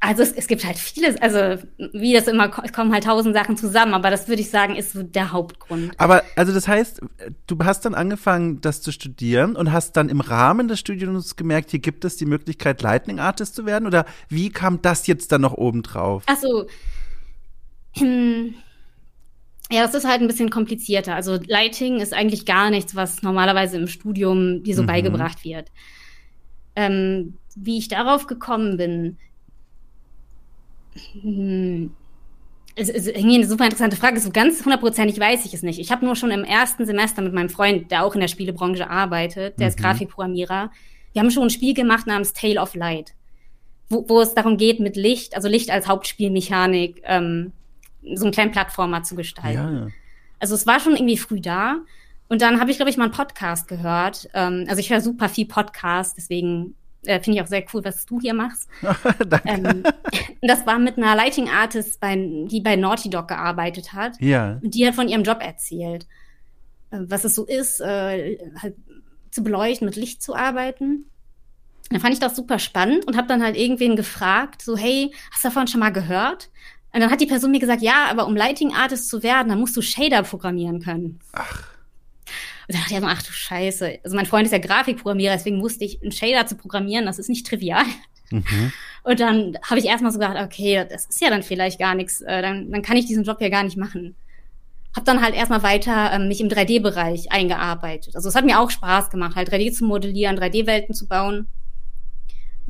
Also es, es gibt halt vieles, also wie das immer, es kommen halt tausend Sachen zusammen, aber das würde ich sagen, ist so der Hauptgrund. Aber also das heißt, du hast dann angefangen, das zu studieren und hast dann im Rahmen des Studiums gemerkt, hier gibt es die Möglichkeit, Lightning Artist zu werden? Oder wie kam das jetzt dann noch oben drauf? Ach so. Hm. Ja, das ist halt ein bisschen komplizierter. Also Lighting ist eigentlich gar nichts, was normalerweise im Studium dir so mhm. beigebracht wird. Ähm, wie ich darauf gekommen bin, hm, es ist irgendwie eine super interessante Frage. So ganz hundertprozentig weiß ich es nicht. Ich habe nur schon im ersten Semester mit meinem Freund, der auch in der Spielebranche arbeitet, der mhm. ist Grafikprogrammierer, wir haben schon ein Spiel gemacht namens Tale of Light, wo, wo es darum geht, mit Licht, also Licht als Hauptspielmechanik, ähm, so einen kleinen Plattformer zu gestalten. Ja. Also es war schon irgendwie früh da. Und dann habe ich, glaube ich, mal einen Podcast gehört. Ähm, also ich höre super viel Podcast, deswegen äh, finde ich auch sehr cool, was du hier machst. Danke. Ähm, das war mit einer Lighting Artist, bei, die bei Naughty Dog gearbeitet hat. Ja. Und die hat von ihrem Job erzählt. Äh, was es so ist, äh, halt zu beleuchten, mit Licht zu arbeiten. Dann fand ich das super spannend und habe dann halt irgendwen gefragt, so, hey, hast du davon schon mal gehört? Und dann hat die Person mir gesagt, ja, aber um Lighting Artist zu werden, dann musst du Shader programmieren können. Ach. Und dann dachte ich, ach du Scheiße. Also mein Freund ist ja Grafikprogrammierer, deswegen wusste ich, einen Shader zu programmieren, das ist nicht trivial. Mhm. Und dann habe ich erstmal so gedacht, okay, das ist ja dann vielleicht gar nichts, äh, dann, dann kann ich diesen Job ja gar nicht machen. Hab dann halt erstmal weiter ähm, mich im 3D-Bereich eingearbeitet. Also es hat mir auch Spaß gemacht, halt 3D zu modellieren, 3D-Welten zu bauen.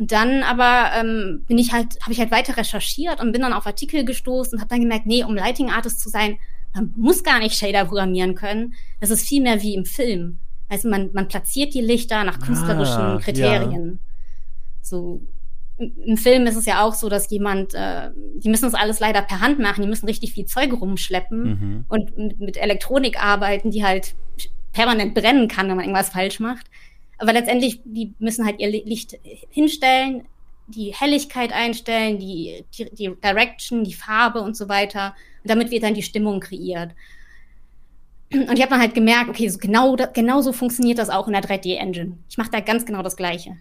Und dann aber ähm, bin ich halt, habe ich halt weiter recherchiert und bin dann auf Artikel gestoßen und habe dann gemerkt, nee, um Lighting Artist zu sein, man muss gar nicht Shader programmieren können. Das ist viel mehr wie im Film. Also man, man platziert die Lichter nach künstlerischen ah, Kriterien. Ja. So im Film ist es ja auch so, dass jemand, äh, die müssen das alles leider per Hand machen, die müssen richtig viel Zeug rumschleppen mhm. und mit, mit Elektronik arbeiten, die halt permanent brennen kann, wenn man irgendwas falsch macht. Aber letztendlich, die müssen halt ihr Licht hinstellen, die Helligkeit einstellen, die, die, die Direction, die Farbe und so weiter. Und damit wird dann die Stimmung kreiert. Und ich habe dann halt gemerkt, okay, so genau, genau so funktioniert das auch in der 3D-Engine. Ich mache da ganz genau das Gleiche.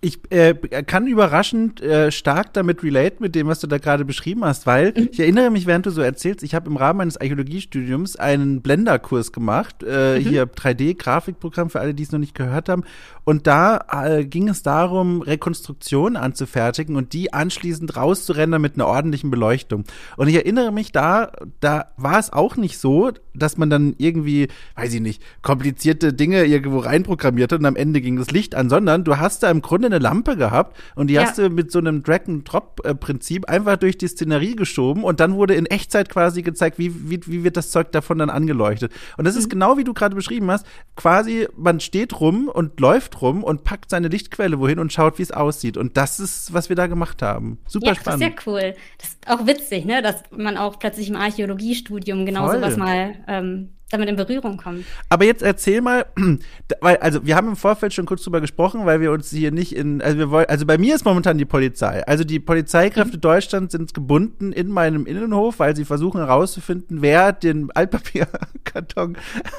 Ich äh, kann überraschend äh, stark damit relate mit dem, was du da gerade beschrieben hast, weil mhm. ich erinnere mich, während du so erzählst, ich habe im Rahmen meines Archäologiestudiums einen Blender-Kurs gemacht, äh, mhm. hier 3D-Grafikprogramm für alle, die es noch nicht gehört haben. Und da äh, ging es darum, Rekonstruktionen anzufertigen und die anschließend rauszurendern mit einer ordentlichen Beleuchtung. Und ich erinnere mich, da, da war es auch nicht so, dass man dann irgendwie, weiß ich nicht, komplizierte Dinge irgendwo reinprogrammiert hat und am Ende ging das Licht an, sondern du hast da im Grunde eine Lampe gehabt und die ja. hast du mit so einem Drag-and-Drop-Prinzip einfach durch die Szenerie geschoben und dann wurde in Echtzeit quasi gezeigt, wie, wie, wie wird das Zeug davon dann angeleuchtet. Und das mhm. ist genau wie du gerade beschrieben hast, quasi man steht rum und läuft rum und packt seine Lichtquelle wohin und schaut, wie es aussieht. Und das ist, was wir da gemacht haben. Super ja, spannend. Das ist ja cool. Das ist auch witzig, ne? dass man auch plötzlich im Archäologiestudium genau sowas mal ähm, damit in Berührung kommen. Aber jetzt erzähl mal, weil, also wir haben im Vorfeld schon kurz drüber gesprochen, weil wir uns hier nicht in, also wir wollen, also bei mir ist momentan die Polizei. Also die Polizeikräfte mhm. Deutschlands sind gebunden in meinem Innenhof, weil sie versuchen herauszufinden, wer den Altpapierkarton,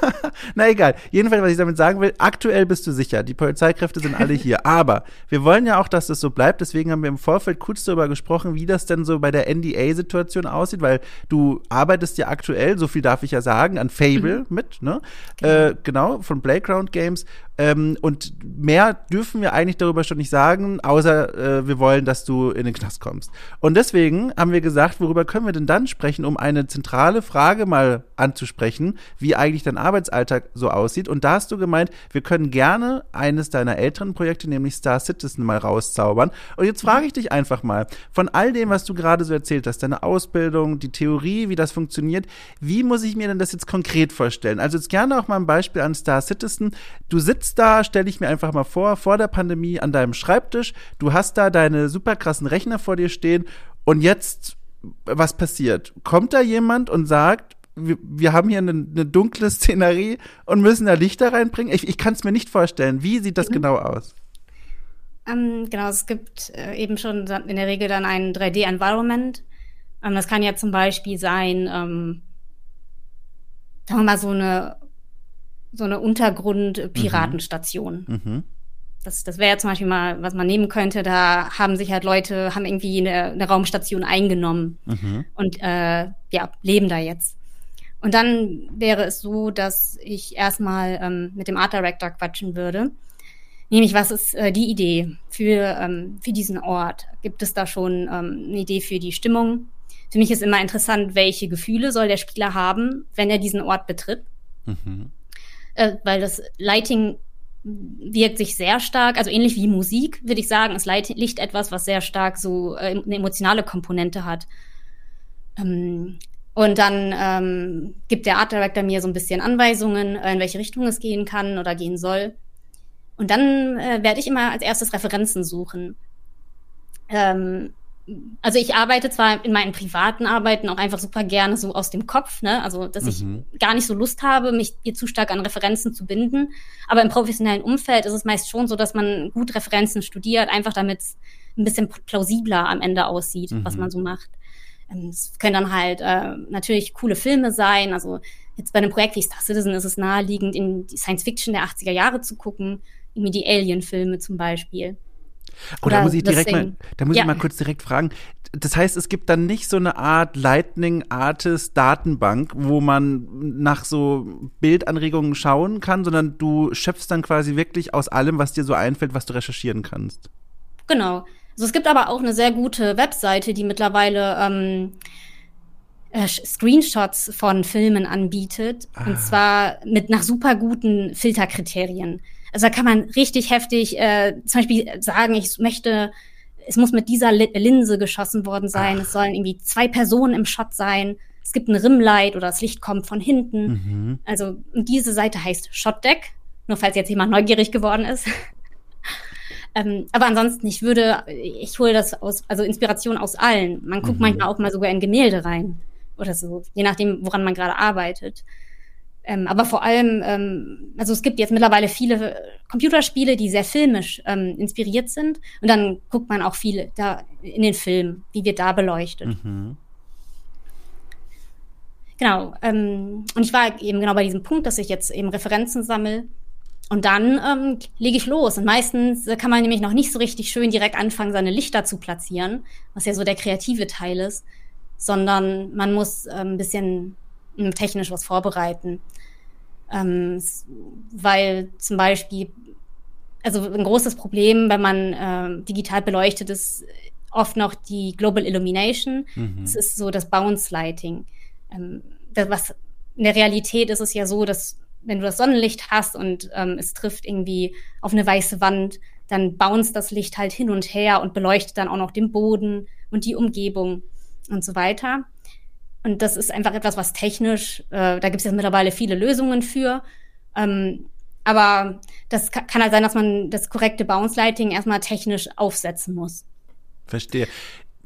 na egal. Jedenfalls, was ich damit sagen will, aktuell bist du sicher, die Polizeikräfte sind alle hier. Aber wir wollen ja auch, dass das so bleibt, deswegen haben wir im Vorfeld kurz darüber gesprochen, wie das denn so bei der NDA-Situation aussieht, weil du arbeitest ja aktuell, so viel darf ich ja sagen, an Fable Fable mhm. mit, ne? Genau. Äh, genau, von Playground Games. Ähm, und mehr dürfen wir eigentlich darüber schon nicht sagen, außer äh, wir wollen, dass du in den Knast kommst. Und deswegen haben wir gesagt, worüber können wir denn dann sprechen, um eine zentrale Frage mal anzusprechen, wie eigentlich dein Arbeitsalltag so aussieht. Und da hast du gemeint, wir können gerne eines deiner älteren Projekte, nämlich Star Citizen, mal rauszaubern. Und jetzt frage ich dich einfach mal, von all dem, was du gerade so erzählt hast, deine Ausbildung, die Theorie, wie das funktioniert, wie muss ich mir denn das jetzt konkret vorstellen? Also jetzt gerne auch mal ein Beispiel an Star Citizen. Du sitzt sitzt da, stelle ich mir einfach mal vor, vor der Pandemie an deinem Schreibtisch, du hast da deine super krassen Rechner vor dir stehen und jetzt, was passiert? Kommt da jemand und sagt, wir, wir haben hier eine, eine, dunkle Szenerie und müssen da Lichter reinbringen? Ich, ich kann es mir nicht vorstellen. Wie sieht das mhm. genau aus? Ähm, genau, es gibt äh, eben schon in der Regel dann ein 3D-Environment. Ähm, das kann ja zum Beispiel sein, ähm, sagen wir mal, so eine so eine Untergrund-Piratenstation. Mhm. mhm. Das, das wäre ja zum Beispiel mal, was man nehmen könnte. Da haben sich halt Leute, haben irgendwie eine, eine Raumstation eingenommen mhm. und äh, ja, leben da jetzt. Und dann wäre es so, dass ich erstmal ähm, mit dem Art Director quatschen würde. Nämlich, was ist äh, die Idee für, ähm, für diesen Ort? Gibt es da schon ähm, eine Idee für die Stimmung? Für mich ist immer interessant, welche Gefühle soll der Spieler haben, wenn er diesen Ort betritt. Mhm äh, weil das Lighting wirkt sich sehr stark, also ähnlich wie Musik, würde ich sagen, ist Licht etwas, was sehr stark so äh, eine emotionale Komponente hat. Ähm, und dann ähm, gibt der Art Director mir so ein bisschen Anweisungen, äh, in welche Richtung es gehen kann oder gehen soll. Und dann äh, werde ich immer als erstes Referenzen suchen. Ähm, also ich arbeite zwar in meinen privaten Arbeiten auch einfach super gerne so aus dem Kopf, ne? Also dass mhm. ich gar nicht so Lust habe, mich hier zu stark an Referenzen zu binden. Aber im professionellen Umfeld ist es meist schon so, dass man gut Referenzen studiert, einfach damit es ein bisschen plausibler am Ende aussieht, mhm. was man so macht. Ähm, es können dann halt äh, natürlich coole Filme sein. Also jetzt bei einem Projekt wie Star Citizen ist es naheliegend, in die Science Fiction der 80er Jahre zu gucken, irgendwie die Alien-Filme zum Beispiel. Oh, da muss ich direkt mal, da muss ja. ich mal kurz direkt fragen. Das heißt, es gibt dann nicht so eine Art Lightning Artist Datenbank, wo man nach so Bildanregungen schauen kann, sondern du schöpfst dann quasi wirklich aus allem, was dir so einfällt, was du recherchieren kannst. Genau. Also es gibt aber auch eine sehr gute Webseite, die mittlerweile ähm, äh, Screenshots von Filmen anbietet. Ah. Und zwar mit nach super guten Filterkriterien. Also da kann man richtig heftig äh, zum Beispiel sagen, ich möchte, es muss mit dieser Linse geschossen worden sein, Ach. es sollen irgendwie zwei Personen im Shot sein, es gibt ein Rimlight oder das Licht kommt von hinten. Mhm. Also diese Seite heißt Shotdeck, nur falls jetzt jemand neugierig geworden ist. ähm, aber ansonsten, ich würde, ich hole das aus, also Inspiration aus allen. Man guckt mhm. manchmal auch mal sogar in Gemälde rein oder so, je nachdem, woran man gerade arbeitet. Ähm, aber vor allem, ähm, also es gibt jetzt mittlerweile viele Computerspiele, die sehr filmisch ähm, inspiriert sind. Und dann guckt man auch viel da in den Film, wie wird da beleuchtet. Mhm. Genau. Ähm, und ich war eben genau bei diesem Punkt, dass ich jetzt eben Referenzen sammle. Und dann ähm, lege ich los. Und meistens kann man nämlich noch nicht so richtig schön direkt anfangen, seine Lichter zu platzieren, was ja so der kreative Teil ist, sondern man muss äh, ein bisschen technisch was vorbereiten. Ähm, weil zum Beispiel, also ein großes Problem, wenn man äh, digital beleuchtet, ist oft noch die Global Illumination. Mhm. Es ist so das Bounce Lighting. Ähm, das, was in der Realität ist es ja so, dass wenn du das Sonnenlicht hast und ähm, es trifft irgendwie auf eine weiße Wand, dann bounce das Licht halt hin und her und beleuchtet dann auch noch den Boden und die Umgebung und so weiter. Und das ist einfach etwas, was technisch, äh, da gibt es jetzt mittlerweile viele Lösungen für. Ähm, aber das kann halt sein, dass man das korrekte Bounce Lighting erstmal technisch aufsetzen muss. Verstehe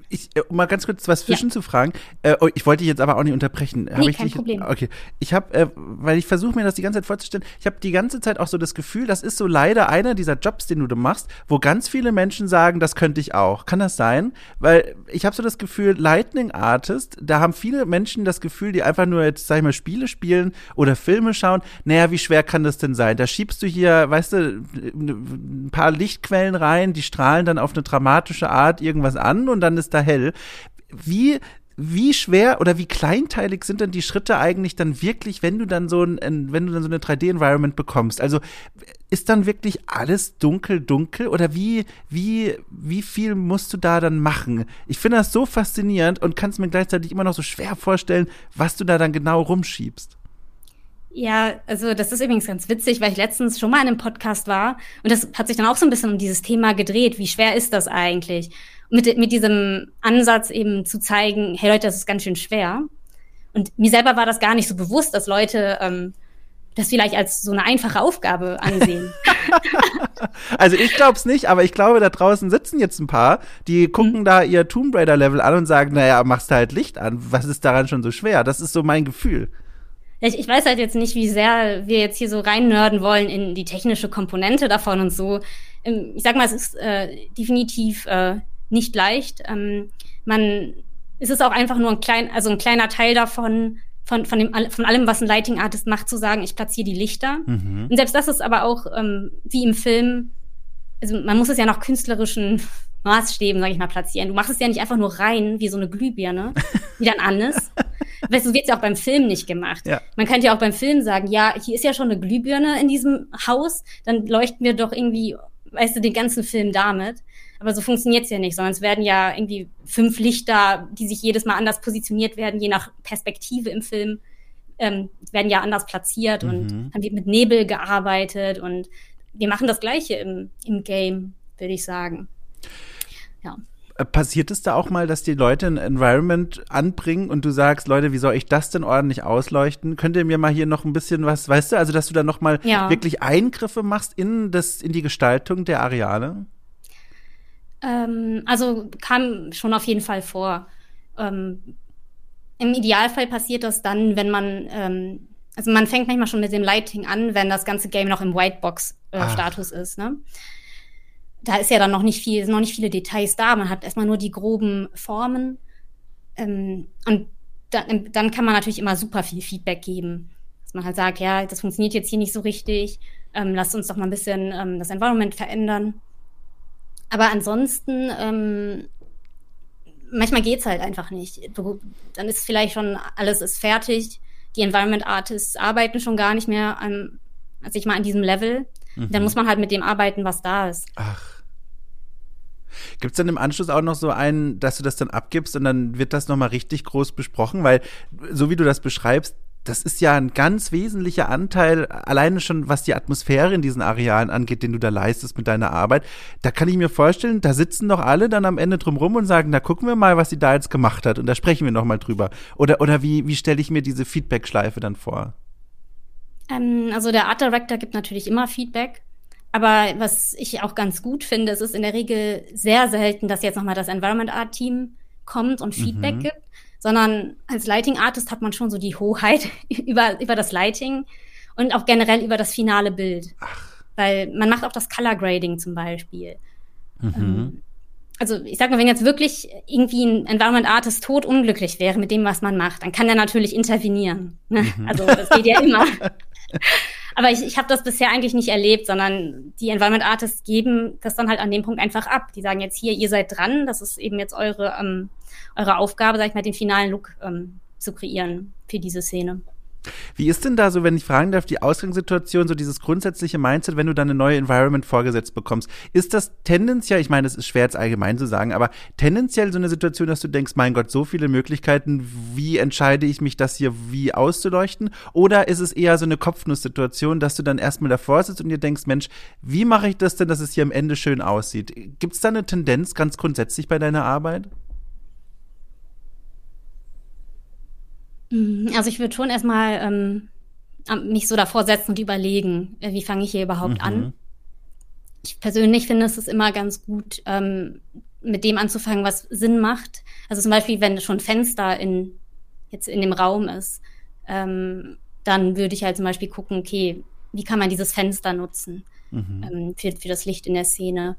ich, äh, um mal ganz kurz was zwischen ja. zu fragen. Äh, oh, ich wollte dich jetzt aber auch nicht unterbrechen. Nee, ich kein nicht, Problem. Okay. Ich habe, äh, weil ich versuche mir das die ganze Zeit vorzustellen, ich habe die ganze Zeit auch so das Gefühl, das ist so leider einer dieser Jobs, den du machst, wo ganz viele Menschen sagen, das könnte ich auch. Kann das sein? Weil ich habe so das Gefühl, Lightning Artist, da haben viele Menschen das Gefühl, die einfach nur jetzt, sag ich mal, Spiele spielen oder Filme schauen. Naja, wie schwer kann das denn sein? Da schiebst du hier, weißt du, ein paar Lichtquellen rein, die strahlen dann auf eine dramatische Art irgendwas an und dann ist da hell. Wie wie schwer oder wie kleinteilig sind denn die Schritte eigentlich dann wirklich, wenn du dann so ein, wenn du dann so eine 3D-Environment bekommst? Also ist dann wirklich alles dunkel, dunkel oder wie, wie, wie viel musst du da dann machen? Ich finde das so faszinierend und kann es mir gleichzeitig immer noch so schwer vorstellen, was du da dann genau rumschiebst. Ja, also das ist übrigens ganz witzig, weil ich letztens schon mal in einem Podcast war und das hat sich dann auch so ein bisschen um dieses Thema gedreht. Wie schwer ist das eigentlich? Mit, mit diesem Ansatz eben zu zeigen, hey Leute, das ist ganz schön schwer. Und mir selber war das gar nicht so bewusst, dass Leute ähm, das vielleicht als so eine einfache Aufgabe ansehen. also ich glaube es nicht, aber ich glaube, da draußen sitzen jetzt ein paar, die gucken mhm. da ihr Tomb Raider Level an und sagen, naja, machst halt Licht an. Was ist daran schon so schwer? Das ist so mein Gefühl. Ich, ich weiß halt jetzt nicht, wie sehr wir jetzt hier so rein nörden wollen in die technische Komponente davon und so. Ähm, ich sag mal, es ist äh, definitiv äh, nicht leicht. Ähm, man, es ist auch einfach nur ein klein, also ein kleiner Teil davon, von, von, dem, von allem, was ein Lighting Artist macht, zu sagen, ich platziere die Lichter. Mhm. Und selbst das ist aber auch, ähm, wie im Film, also man muss es ja nach künstlerischen Maßstäben, sage ich mal, platzieren. Du machst es ja nicht einfach nur rein, wie so eine Glühbirne, die dann an ist. weißt du, wird ja auch beim Film nicht gemacht. Ja. Man könnte ja auch beim Film sagen, ja, hier ist ja schon eine Glühbirne in diesem Haus, dann leuchten wir doch irgendwie, weißt du, den ganzen Film damit. Aber so funktioniert es ja nicht, sondern es werden ja irgendwie fünf Lichter, die sich jedes Mal anders positioniert werden, je nach Perspektive im Film, ähm, werden ja anders platziert mhm. und dann wird mit Nebel gearbeitet und wir machen das Gleiche im, im Game, würde ich sagen. Ja. Äh, passiert es da auch mal, dass die Leute ein Environment anbringen und du sagst, Leute, wie soll ich das denn ordentlich ausleuchten? Könnt ihr mir mal hier noch ein bisschen was, weißt du, also dass du da noch mal ja. wirklich Eingriffe machst in das, in die Gestaltung der Areale? Ähm, also kam schon auf jeden Fall vor. Ähm, Im Idealfall passiert das dann, wenn man, ähm, also man fängt manchmal schon mit dem Lighting an, wenn das ganze Game noch im Whitebox-Status äh, ist. Ne? Da ist ja dann noch nicht viel, noch nicht viele Details da. Man hat erstmal nur die groben Formen. Ähm, und dann, dann kann man natürlich immer super viel Feedback geben. Dass man halt sagt, ja, das funktioniert jetzt hier nicht so richtig. Ähm, lasst uns doch mal ein bisschen ähm, das Environment verändern. Aber ansonsten, ähm, manchmal geht's halt einfach nicht. Du, dann ist vielleicht schon alles ist fertig. Die Environment Artists arbeiten schon gar nicht mehr an, also ich mal an diesem Level. Mhm. Dann muss man halt mit dem arbeiten, was da ist. Ach. Gibt es dann im Anschluss auch noch so einen, dass du das dann abgibst und dann wird das nochmal richtig groß besprochen? Weil, so wie du das beschreibst, das ist ja ein ganz wesentlicher Anteil, alleine schon was die Atmosphäre in diesen Arealen angeht, den du da leistest mit deiner Arbeit. Da kann ich mir vorstellen, da sitzen doch alle dann am Ende drumrum und sagen, na gucken wir mal, was sie da jetzt gemacht hat und da sprechen wir nochmal drüber. Oder, oder wie, wie stelle ich mir diese Feedback-Schleife dann vor? Ähm, also der Art Director gibt natürlich immer Feedback. Aber was ich auch ganz gut finde, es ist in der Regel sehr selten, dass jetzt nochmal das Environment Art Team kommt und Feedback mhm. gibt, sondern als Lighting Artist hat man schon so die Hoheit über, über das Lighting und auch generell über das finale Bild. Ach. Weil man macht auch das Color Grading zum Beispiel. Mhm. Ähm, also ich sag mal, wenn jetzt wirklich irgendwie ein Environment Artist tot unglücklich wäre mit dem, was man macht, dann kann er natürlich intervenieren. Ne? Mhm. Also das geht ja immer. Aber ich, ich habe das bisher eigentlich nicht erlebt, sondern die Environment Artists geben das dann halt an dem Punkt einfach ab. Die sagen jetzt hier, ihr seid dran, das ist eben jetzt eure, ähm, eure Aufgabe, sag ich mal, den finalen Look ähm, zu kreieren für diese Szene. Wie ist denn da so, wenn ich fragen darf, die Ausgangssituation, so dieses grundsätzliche Mindset, wenn du dann eine neue Environment vorgesetzt bekommst? Ist das tendenziell, ich meine, es ist schwer jetzt allgemein zu sagen, aber tendenziell so eine Situation, dass du denkst, mein Gott, so viele Möglichkeiten, wie entscheide ich mich, das hier wie auszuleuchten? Oder ist es eher so eine Kopfnusssituation, dass du dann erstmal davor sitzt und dir denkst, Mensch, wie mache ich das denn, dass es hier am Ende schön aussieht? Gibt es da eine Tendenz ganz grundsätzlich bei deiner Arbeit? Also ich würde schon erstmal ähm, mich so davor setzen und überlegen, äh, wie fange ich hier überhaupt mhm. an. Ich persönlich finde es ist immer ganz gut, ähm, mit dem anzufangen, was Sinn macht. Also zum Beispiel, wenn schon Fenster in, jetzt in dem Raum ist, ähm, dann würde ich halt zum Beispiel gucken, okay, wie kann man dieses Fenster nutzen mhm. ähm, für, für das Licht in der Szene.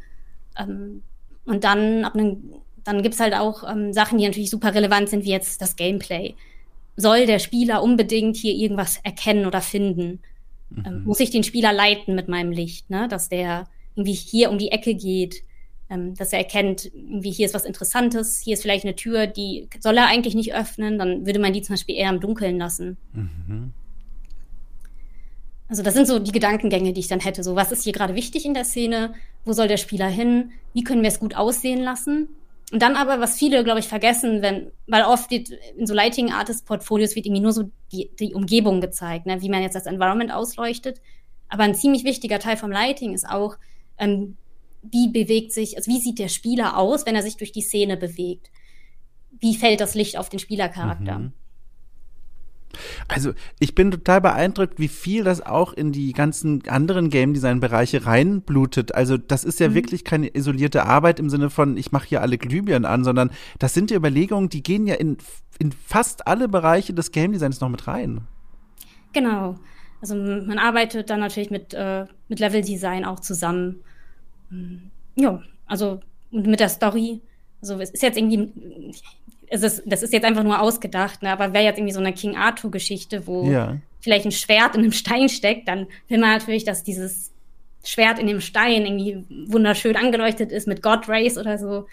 Ähm, und dann, ab einem, dann gibt's halt auch ähm, Sachen, die natürlich super relevant sind, wie jetzt das Gameplay soll der Spieler unbedingt hier irgendwas erkennen oder finden? Ähm, mhm. Ähm, muss ich den Spieler leiten mit meinem Licht, ne? dass der irgendwie hier um die Ecke geht, ähm, dass er erkennt, irgendwie hier ist was Interessantes, hier ist vielleicht eine Tür, die soll er eigentlich nicht öffnen, dann würde man die zum Beispiel eher im Dunkeln lassen. Mhm. Also das sind so die Gedankengänge, die ich dann hätte. So, was ist hier gerade wichtig in der Szene? Wo soll der Spieler hin? Wie können wir es gut aussehen lassen? Und dann aber, was viele, glaube ich, vergessen, wenn, weil oft in so Lighting Artist Portfolios wird irgendwie nur so die, die Umgebung gezeigt, ne, wie man jetzt das Environment ausleuchtet. Aber ein ziemlich wichtiger Teil vom Lighting ist auch, ähm, wie bewegt sich, also wie sieht der Spieler aus, wenn er sich durch die Szene bewegt? Wie fällt das Licht auf den Spielercharakter? Mhm. Also ich bin total beeindruckt, wie viel das auch in die ganzen anderen Game Design Bereiche reinblutet. Also das ist ja mhm. wirklich keine isolierte Arbeit im Sinne von, ich mache hier alle Glühbirnen an, sondern das sind ja Überlegungen, die gehen ja in, in fast alle Bereiche des Game Designs noch mit rein. Genau. Also man arbeitet dann natürlich mit, äh, mit Level Design auch zusammen. Mm, ja, also und mit der Story. Also es ist jetzt irgendwie, es ist, das ist jetzt einfach nur ausgedacht, ne? aber wäre jetzt irgendwie so eine King Arthur-Geschichte, wo ja. vielleicht ein Schwert in einem Stein steckt, dann will man natürlich, dass dieses Schwert in dem Stein irgendwie wunderschön angeleuchtet ist mit God Rays oder so,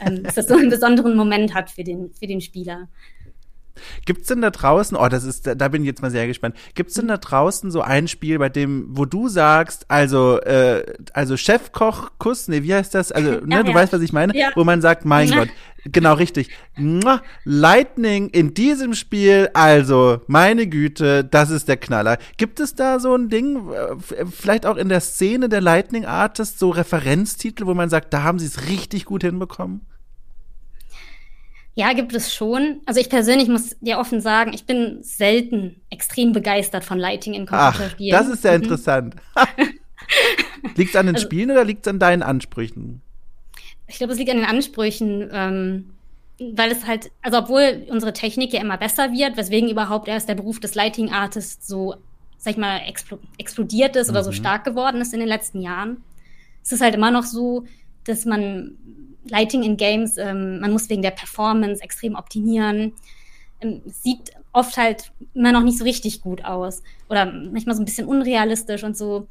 ähm, dass das so einen besonderen Moment hat für den, für den Spieler. Gibt's denn da draußen, oh, das ist, da bin ich jetzt mal sehr gespannt. Gibt's denn da draußen so ein Spiel, bei dem, wo du sagst, also, äh, also Chefkoch Kuss, nee, wie heißt das? Also, ne, ja, du ja. weißt, was ich meine, ja. wo man sagt, mein Gott, genau richtig. Lightning in diesem Spiel, also, meine Güte, das ist der Knaller. Gibt es da so ein Ding, äh, vielleicht auch in der Szene der Lightning Artists, so Referenztitel, wo man sagt, da haben sie es richtig gut hinbekommen? Ja, gibt es schon. Also ich persönlich muss dir offen sagen, ich bin selten extrem begeistert von Lighting in Computerspielen. Ach, das ist sehr mhm. interessant. liegt es an den also, Spielen oder liegt es an deinen Ansprüchen? Ich glaube, es liegt an den Ansprüchen, ähm, weil es halt, also obwohl unsere Technik ja immer besser wird, weswegen überhaupt erst der Beruf des Lighting Artists so, sag ich mal, expl explodiert ist mhm. oder so mhm. stark geworden ist in den letzten Jahren, ist es halt immer noch so, dass man Lighting in Games, ähm, man muss wegen der Performance extrem optimieren. Ähm, sieht oft halt immer noch nicht so richtig gut aus. Oder manchmal so ein bisschen unrealistisch und so.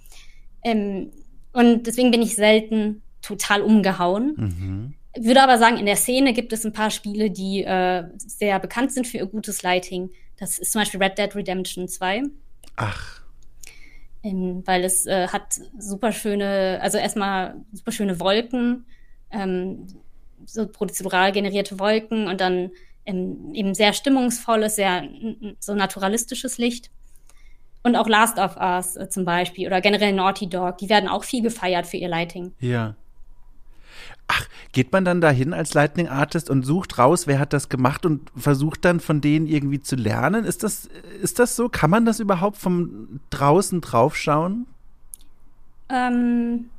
Ähm, und deswegen bin ich selten total umgehauen. Mhm. Würde aber sagen, in der Szene gibt es ein paar Spiele, die äh, sehr bekannt sind für ihr gutes Lighting. Das ist zum Beispiel Red Dead Redemption 2. Ach. Ähm, weil es äh, hat super schöne, also erstmal super schöne Wolken, ähm, so prozedural generierte Wolken und dann ähm, eben sehr stimmungsvolles, sehr so naturalistisches Licht. Und auch Last of Us äh, zum Beispiel oder generell Naughty Dog, die werden auch viel gefeiert für ihr Lighting. Ja. Ach, geht man dann dahin als Lightning Artist und sucht raus, wer hat das gemacht und versucht dann von denen irgendwie zu lernen? Ist das, ist das so? Kann man das überhaupt vom draußen draufschauen? Ähm,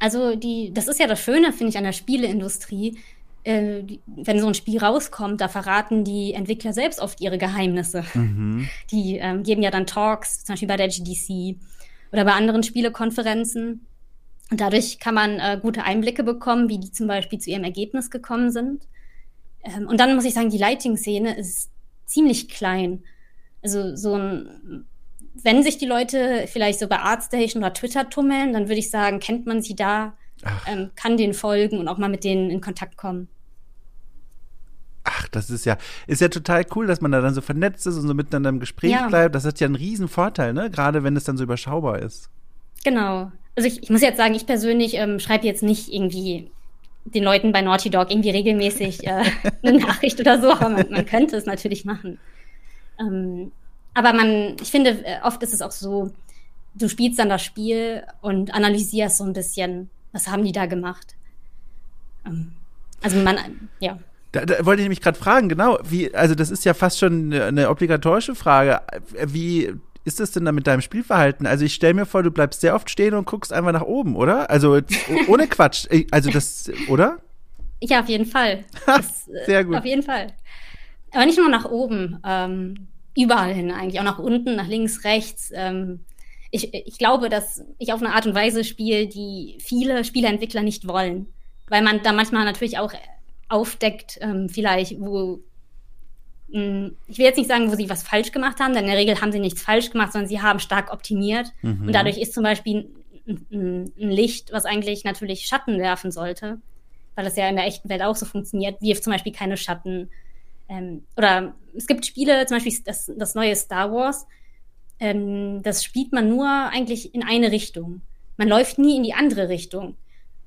also die, das ist ja das Schöne, finde ich, an der Spieleindustrie. Äh, die, wenn so ein Spiel rauskommt, da verraten die Entwickler selbst oft ihre Geheimnisse. Mhm. Die ähm, geben ja dann Talks, zum Beispiel bei der GDC oder bei anderen Spielekonferenzen. Und dadurch kann man äh, gute Einblicke bekommen, wie die zum Beispiel zu ihrem Ergebnis gekommen sind. Ähm, und dann muss ich sagen, die Lighting-Szene ist ziemlich klein. Also so ein, wenn sich die Leute vielleicht so bei Artstation oder Twitter tummeln, dann würde ich sagen, kennt man sie da, ähm, kann denen folgen und auch mal mit denen in Kontakt kommen. Ach, das ist ja, ist ja total cool, dass man da dann so vernetzt ist und so miteinander im Gespräch ja. bleibt. Das hat ja einen riesen Vorteil, ne? Gerade wenn es dann so überschaubar ist. Genau. Also ich, ich muss jetzt sagen, ich persönlich ähm, schreibe jetzt nicht irgendwie den Leuten bei Naughty Dog irgendwie regelmäßig äh, eine Nachricht oder so, aber man, man könnte es natürlich machen. Ähm, aber man, ich finde, äh, oft ist es auch so, du spielst dann das Spiel und analysierst so ein bisschen, was haben die da gemacht. Ähm, also man, ja. Da, da wollte ich mich gerade fragen, genau, wie, also das ist ja fast schon eine obligatorische Frage. Wie ist das denn da mit deinem Spielverhalten? Also ich stelle mir vor, du bleibst sehr oft stehen und guckst einfach nach oben, oder? Also ohne Quatsch. Also das, oder? Ja, auf jeden Fall. Das, äh, sehr gut. Auf jeden Fall. Aber nicht nur nach oben, ähm, überall hin eigentlich, auch nach unten, nach links, rechts. Ähm, ich, ich glaube, dass ich auf eine Art und Weise spiele, die viele Spieleentwickler nicht wollen. Weil man da manchmal natürlich auch aufdeckt, ähm, vielleicht, wo hm, ich will jetzt nicht sagen, wo sie was falsch gemacht haben, denn in der Regel haben sie nichts falsch gemacht, sondern sie haben stark optimiert. Mhm. Und dadurch ist zum Beispiel ein, ein, ein, Licht, was eigentlich natürlich Schatten werfen sollte, weil das ja in der echten Welt auch so funktioniert, wirft zum Beispiel keine Schatten. Ähm, oder es gibt Spiele, zum Beispiel das, das neue Star Wars, ähm, das spielt man nur eigentlich in eine Richtung. Man läuft nie in die andere Richtung.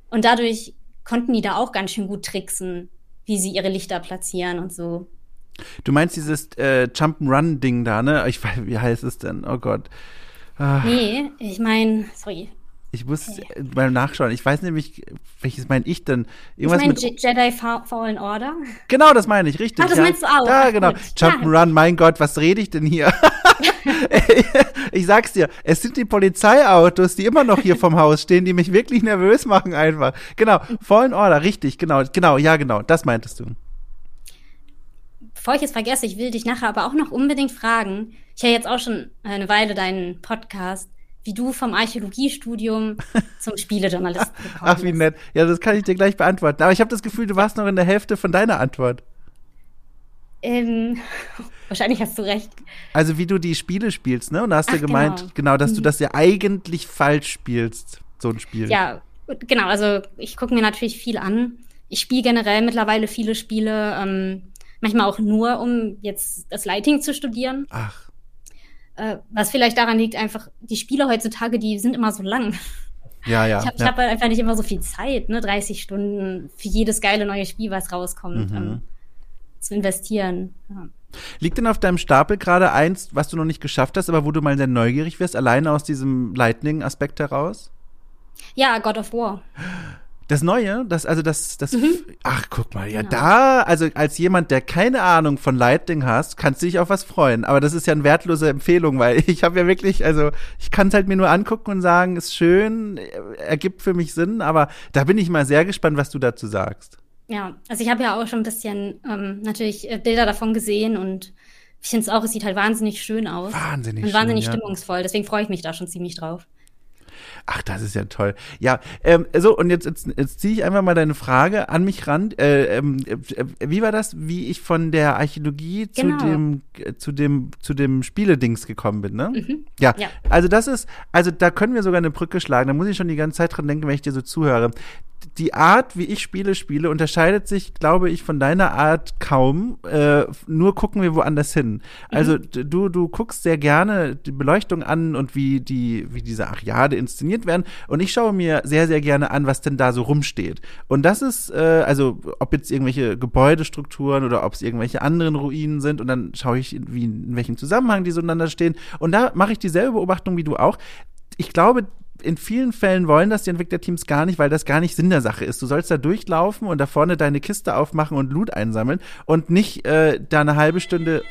Und dadurch konnten die da auch ganz schön gut tricksen, wie sie ihre Lichter platzieren und so. Du meinst dieses äh, Jump'n'Run-Ding da, ne? Ich weiß, wie heißt es denn? Oh Gott. Ah. Nee, ich meine, sorry. Ich muss okay. mal nachschauen. Ich weiß nämlich, welches meine ich denn? Irgendwas ich meine Jedi Fallen Order. Genau, das meine ich, richtig. Ach, das ja. meinst du auch. Ja, genau. Jump'n'Run, ja. mein Gott, was rede ich denn hier? ich sag's dir, es sind die Polizeiautos, die immer noch hier vom Haus stehen, die mich wirklich nervös machen einfach. Genau, Fallen Order, richtig, genau, genau, ja, genau, das meintest du bevor ich es vergesse, ich will dich nachher aber auch noch unbedingt fragen. Ich höre jetzt auch schon eine Weile deinen Podcast, wie du vom Archäologiestudium zum Spielejournalisten gekommen bist. Ach, wie nett. Ja, das kann ich dir gleich beantworten. Aber ich habe das Gefühl, du warst noch in der Hälfte von deiner Antwort. Ähm, wahrscheinlich hast du recht. Also wie du die Spiele spielst, ne? Und da hast Ach, du gemeint, genau, genau dass mhm. du das ja eigentlich falsch spielst, so ein Spiel. Ja, genau. Also ich gucke mir natürlich viel an. Ich spiele generell mittlerweile viele Spiele. Ähm, Manchmal auch nur, um jetzt das Lighting zu studieren. Ach. Äh, was vielleicht daran liegt, einfach, die Spiele heutzutage, die sind immer so lang. Ja, ja. Ich habe ja. hab halt einfach nicht immer so viel Zeit, ne? 30 Stunden für jedes geile neue Spiel, was rauskommt, mhm. ähm, zu investieren. Ja. Liegt denn auf deinem Stapel gerade eins, was du noch nicht geschafft hast, aber wo du mal sehr neugierig wirst, alleine aus diesem Lightning-Aspekt heraus? Ja, God of War. Das Neue, das, also das, das, mhm. ach, guck mal, ja, genau. da, also als jemand, der keine Ahnung von Lightning hast, kannst du dich auf was freuen. Aber das ist ja eine wertlose Empfehlung, weil ich habe ja wirklich, also ich kann es halt mir nur angucken und sagen, ist schön, ergibt für mich Sinn, aber da bin ich mal sehr gespannt, was du dazu sagst. Ja, also ich habe ja auch schon ein bisschen ähm, natürlich äh, Bilder davon gesehen und ich finde es auch, es sieht halt wahnsinnig schön aus. Wahnsinnig und wahnsinnig schön, stimmungsvoll. Ja. Deswegen freue ich mich da schon ziemlich drauf. Ach, das ist ja toll. Ja, ähm, so, und jetzt, jetzt, jetzt ziehe ich einfach mal deine Frage an mich ran. Äh, ähm, äh, wie war das, wie ich von der Archäologie genau. zu dem, äh, zu dem, zu dem Spieledings gekommen bin, ne? Mhm. Ja. ja. Also das ist, also da können wir sogar eine Brücke schlagen. Da muss ich schon die ganze Zeit dran denken, wenn ich dir so zuhöre die Art, wie ich Spiele spiele, unterscheidet sich, glaube ich, von deiner Art kaum. Äh, nur gucken wir woanders hin. Also mhm. du, du guckst sehr gerne die Beleuchtung an und wie die, wie diese Ariade inszeniert werden. Und ich schaue mir sehr, sehr gerne an, was denn da so rumsteht. Und das ist, äh, also ob jetzt irgendwelche Gebäudestrukturen oder ob es irgendwelche anderen Ruinen sind. Und dann schaue ich, wie, in welchem Zusammenhang die so einander stehen. Und da mache ich dieselbe Beobachtung wie du auch. Ich glaube, in vielen Fällen wollen das die Entwicklerteams gar nicht, weil das gar nicht Sinn der Sache ist. Du sollst da durchlaufen und da vorne deine Kiste aufmachen und Loot einsammeln und nicht äh, da eine halbe Stunde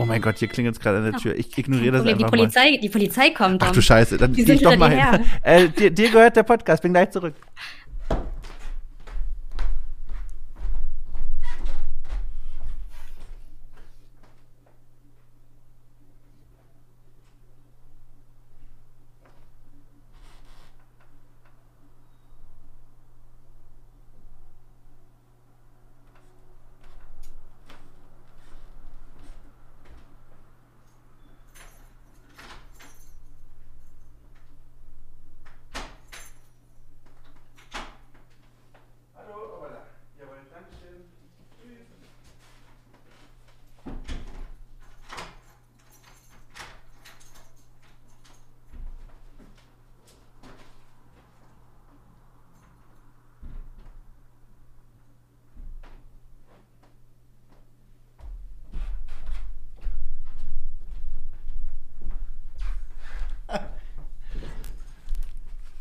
Oh mein Gott, hier klingelt es gerade an der Tür. Ich ignoriere das einfach die Polizei, mal. Die Polizei kommt. Ach du Scheiße, dann geh ich doch mal hin. Äh, dir, dir gehört der Podcast, bin gleich zurück.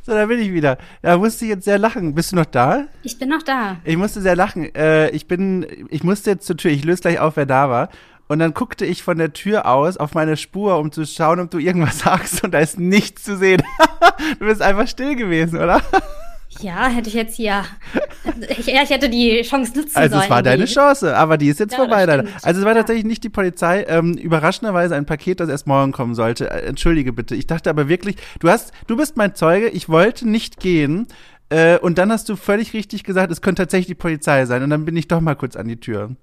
So, da bin ich wieder. Da musste ich jetzt sehr lachen. Bist du noch da? Ich bin noch da. Ich musste sehr lachen. Äh, ich bin, ich musste jetzt zur Tür. Ich löse gleich auf, wer da war. Und dann guckte ich von der Tür aus auf meine Spur, um zu schauen, ob du irgendwas sagst. Und da ist nichts zu sehen. du bist einfach still gewesen, oder? Ja, hätte ich jetzt hier. Ich, ja, ich hätte die Chance nutzen sollen. Also es war deine Chance, aber die ist jetzt ja, vorbei. Also es war tatsächlich nicht die Polizei. Ähm, überraschenderweise ein Paket, das erst morgen kommen sollte. Äh, entschuldige bitte. Ich dachte aber wirklich, du hast, du bist mein Zeuge. Ich wollte nicht gehen. Äh, und dann hast du völlig richtig gesagt, es könnte tatsächlich die Polizei sein. Und dann bin ich doch mal kurz an die Tür.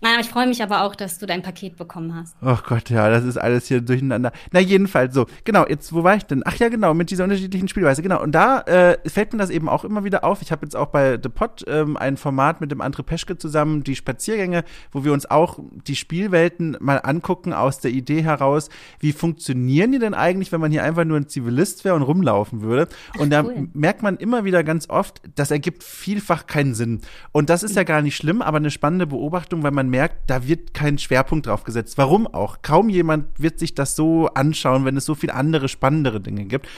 Nein, ich freue mich aber auch, dass du dein Paket bekommen hast. Ach Gott, ja, das ist alles hier durcheinander. Na, jedenfalls so. Genau, jetzt, wo war ich denn? Ach ja, genau, mit dieser unterschiedlichen Spielweise. Genau, und da äh, fällt mir das eben auch immer wieder auf. Ich habe jetzt auch bei The Pot ähm, ein Format mit dem André Peschke zusammen, die Spaziergänge, wo wir uns auch die Spielwelten mal angucken aus der Idee heraus, wie funktionieren die denn eigentlich, wenn man hier einfach nur ein Zivilist wäre und rumlaufen würde. Und Ach, da cool. merkt man immer wieder ganz oft, das ergibt vielfach keinen Sinn. Und das ist ja gar nicht schlimm, aber eine spannende Beobachtung Beobachtung, weil man merkt, da wird kein Schwerpunkt drauf gesetzt. Warum auch? Kaum jemand wird sich das so anschauen, wenn es so viel andere, spannendere Dinge gibt.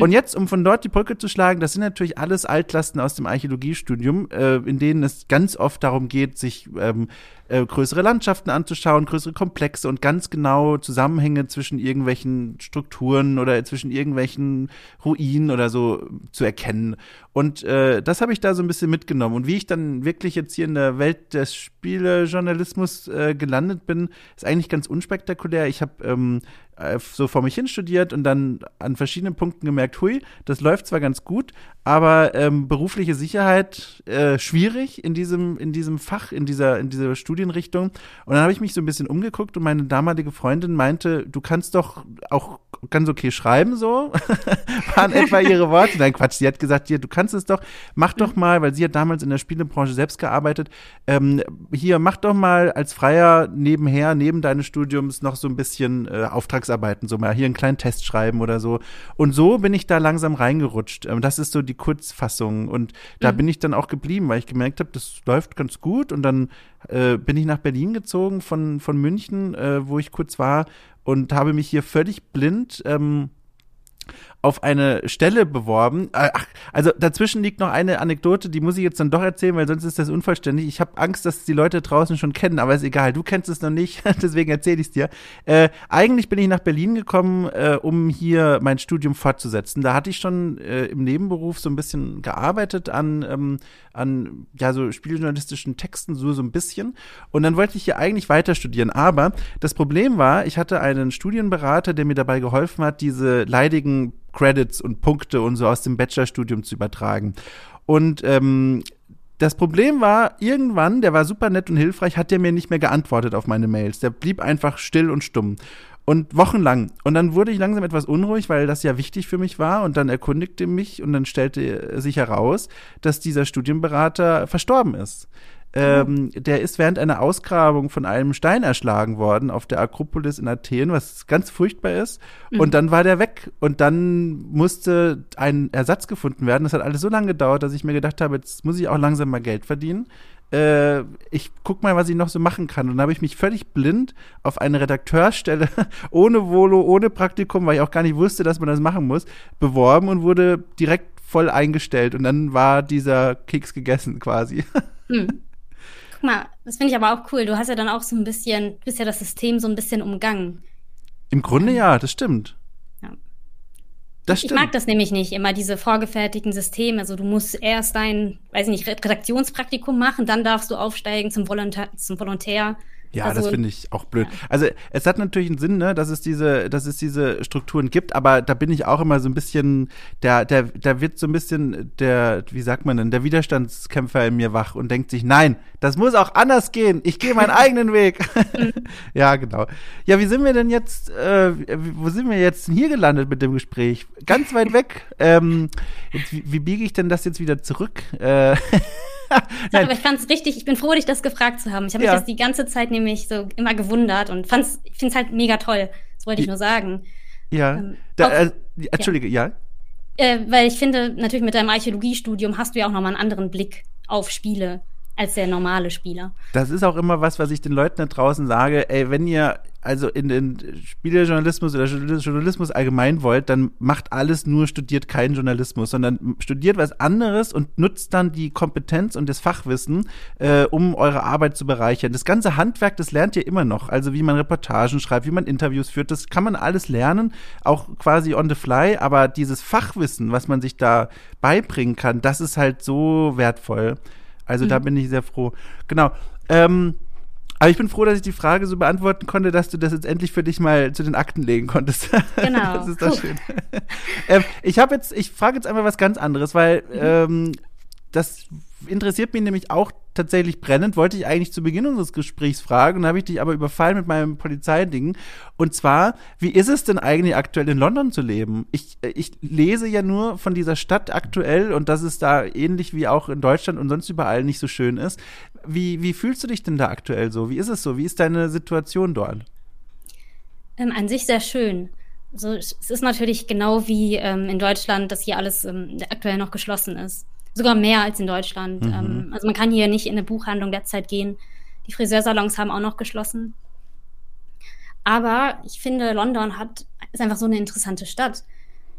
Und jetzt, um von dort die Brücke zu schlagen, das sind natürlich alles Altlasten aus dem Archäologiestudium, äh, in denen es ganz oft darum geht, sich ähm, äh, größere Landschaften anzuschauen, größere Komplexe und ganz genau Zusammenhänge zwischen irgendwelchen Strukturen oder zwischen irgendwelchen Ruinen oder so zu erkennen. Und äh, das habe ich da so ein bisschen mitgenommen. Und wie ich dann wirklich jetzt hier in der Welt des Spielejournalismus äh, gelandet bin, ist eigentlich ganz unspektakulär. Ich habe ähm, äh, so vor mich hin studiert und dann an verschiedenen Punkten gemerkt, hui, das läuft zwar ganz gut, aber ähm, berufliche Sicherheit äh, schwierig in diesem, in diesem Fach, in dieser, in dieser Studienrichtung. Und dann habe ich mich so ein bisschen umgeguckt und meine damalige Freundin meinte, du kannst doch auch ganz okay schreiben, so, waren etwa ihre Worte. Nein, Quatsch, sie hat gesagt, hier, du kannst es doch, mach doch mhm. mal, weil sie hat damals in der Spielebranche selbst gearbeitet, ähm, hier, mach doch mal als Freier nebenher, neben deines Studiums noch so ein bisschen äh, Auftragsarbeiten, so mal hier einen kleinen Test schreiben oder so. Und so bin ich da langsam reingerutscht. Ähm, das ist so die Kurzfassung. Und da mhm. bin ich dann auch geblieben, weil ich gemerkt habe, das läuft ganz gut. Und dann äh, bin ich nach Berlin gezogen von, von München, äh, wo ich kurz war und habe mich hier völlig blind ähm, auf eine Stelle beworben. Äh, ach, also dazwischen liegt noch eine Anekdote, die muss ich jetzt dann doch erzählen, weil sonst ist das unvollständig. Ich habe Angst, dass die Leute draußen schon kennen, aber ist egal. Du kennst es noch nicht, deswegen erzähle ich es dir. Äh, eigentlich bin ich nach Berlin gekommen, äh, um hier mein Studium fortzusetzen. Da hatte ich schon äh, im Nebenberuf so ein bisschen gearbeitet an, ähm, an ja so spieljournalistischen Texten, so so ein bisschen. Und dann wollte ich hier eigentlich weiter studieren. Aber das Problem war, ich hatte einen Studienberater, der mir dabei geholfen hat, diese leidigen Credits und Punkte und so aus dem Bachelorstudium zu übertragen. Und ähm, das Problem war, irgendwann, der war super nett und hilfreich, hat der mir nicht mehr geantwortet auf meine Mails. Der blieb einfach still und stumm. Und wochenlang. Und dann wurde ich langsam etwas unruhig, weil das ja wichtig für mich war. Und dann erkundigte mich und dann stellte sich heraus, dass dieser Studienberater verstorben ist. Ähm, der ist während einer Ausgrabung von einem Stein erschlagen worden auf der Akropolis in Athen, was ganz furchtbar ist. Mhm. Und dann war der weg. Und dann musste ein Ersatz gefunden werden. Das hat alles so lange gedauert, dass ich mir gedacht habe, jetzt muss ich auch langsam mal Geld verdienen. Äh, ich guck mal, was ich noch so machen kann. Und dann habe ich mich völlig blind auf eine Redakteurstelle ohne Volo, ohne Praktikum, weil ich auch gar nicht wusste, dass man das machen muss, beworben und wurde direkt voll eingestellt. Und dann war dieser Keks gegessen quasi. Hm. Guck mal, das finde ich aber auch cool. Du hast ja dann auch so ein bisschen, du bist ja das System so ein bisschen umgangen. Im Grunde ja, das stimmt. Ja. Das stimmt. Ich mag das nämlich nicht, immer diese vorgefertigten Systeme. Also du musst erst dein, weiß ich nicht, Redaktionspraktikum machen, dann darfst du aufsteigen zum Volontär. Zum Volontär. Ja, also, das finde ich auch blöd. Ja. Also es hat natürlich einen Sinn, ne, dass es diese, dass es diese Strukturen gibt, aber da bin ich auch immer so ein bisschen, der, der, da wird so ein bisschen der, wie sagt man denn, der Widerstandskämpfer in mir wach und denkt sich, nein, das muss auch anders gehen. Ich gehe meinen eigenen Weg. ja, genau. Ja, wie sind wir denn jetzt, äh, wo sind wir jetzt hier gelandet mit dem Gespräch? Ganz weit weg. Ähm, jetzt, wie, wie biege ich denn das jetzt wieder zurück? Äh, aber ich fand es richtig, ich bin froh, dich das gefragt zu haben. Ich habe ja. mich das die ganze Zeit nämlich so immer gewundert und fand's, ich finde es halt mega toll. Das wollte ich nur sagen. Ja. Ähm, da, äh, Entschuldige, ja. ja? Äh, weil ich finde, natürlich mit deinem Archäologiestudium hast du ja auch nochmal einen anderen Blick auf Spiele als der normale Spieler. Das ist auch immer was, was ich den Leuten da draußen sage. Ey, wenn ihr also in den Spielejournalismus oder Journalismus allgemein wollt, dann macht alles nur, studiert keinen Journalismus, sondern studiert was anderes und nutzt dann die Kompetenz und das Fachwissen, äh, um eure Arbeit zu bereichern. Das ganze Handwerk, das lernt ihr immer noch. Also wie man Reportagen schreibt, wie man Interviews führt, das kann man alles lernen, auch quasi on the fly. Aber dieses Fachwissen, was man sich da beibringen kann, das ist halt so wertvoll. Also mhm. da bin ich sehr froh. Genau. Ähm, aber ich bin froh, dass ich die Frage so beantworten konnte, dass du das jetzt endlich für dich mal zu den Akten legen konntest. Genau. das ist doch schön. ähm, ich habe jetzt, ich frage jetzt einmal was ganz anderes, weil mhm. ähm, das interessiert mich nämlich auch tatsächlich brennend, wollte ich eigentlich zu Beginn unseres Gesprächs fragen, und habe ich dich aber überfallen mit meinem Polizeiding. Und zwar, wie ist es denn eigentlich aktuell in London zu leben? Ich, ich lese ja nur von dieser Stadt aktuell und dass es da ähnlich wie auch in Deutschland und sonst überall nicht so schön ist. Wie, wie fühlst du dich denn da aktuell so? Wie ist es so? Wie ist deine Situation dort? Ähm, an sich sehr schön. Also, es ist natürlich genau wie ähm, in Deutschland, dass hier alles ähm, aktuell noch geschlossen ist sogar mehr als in Deutschland. Mhm. Ähm, also man kann hier nicht in eine Buchhandlung derzeit gehen. Die Friseursalons haben auch noch geschlossen. Aber ich finde, London hat, ist einfach so eine interessante Stadt.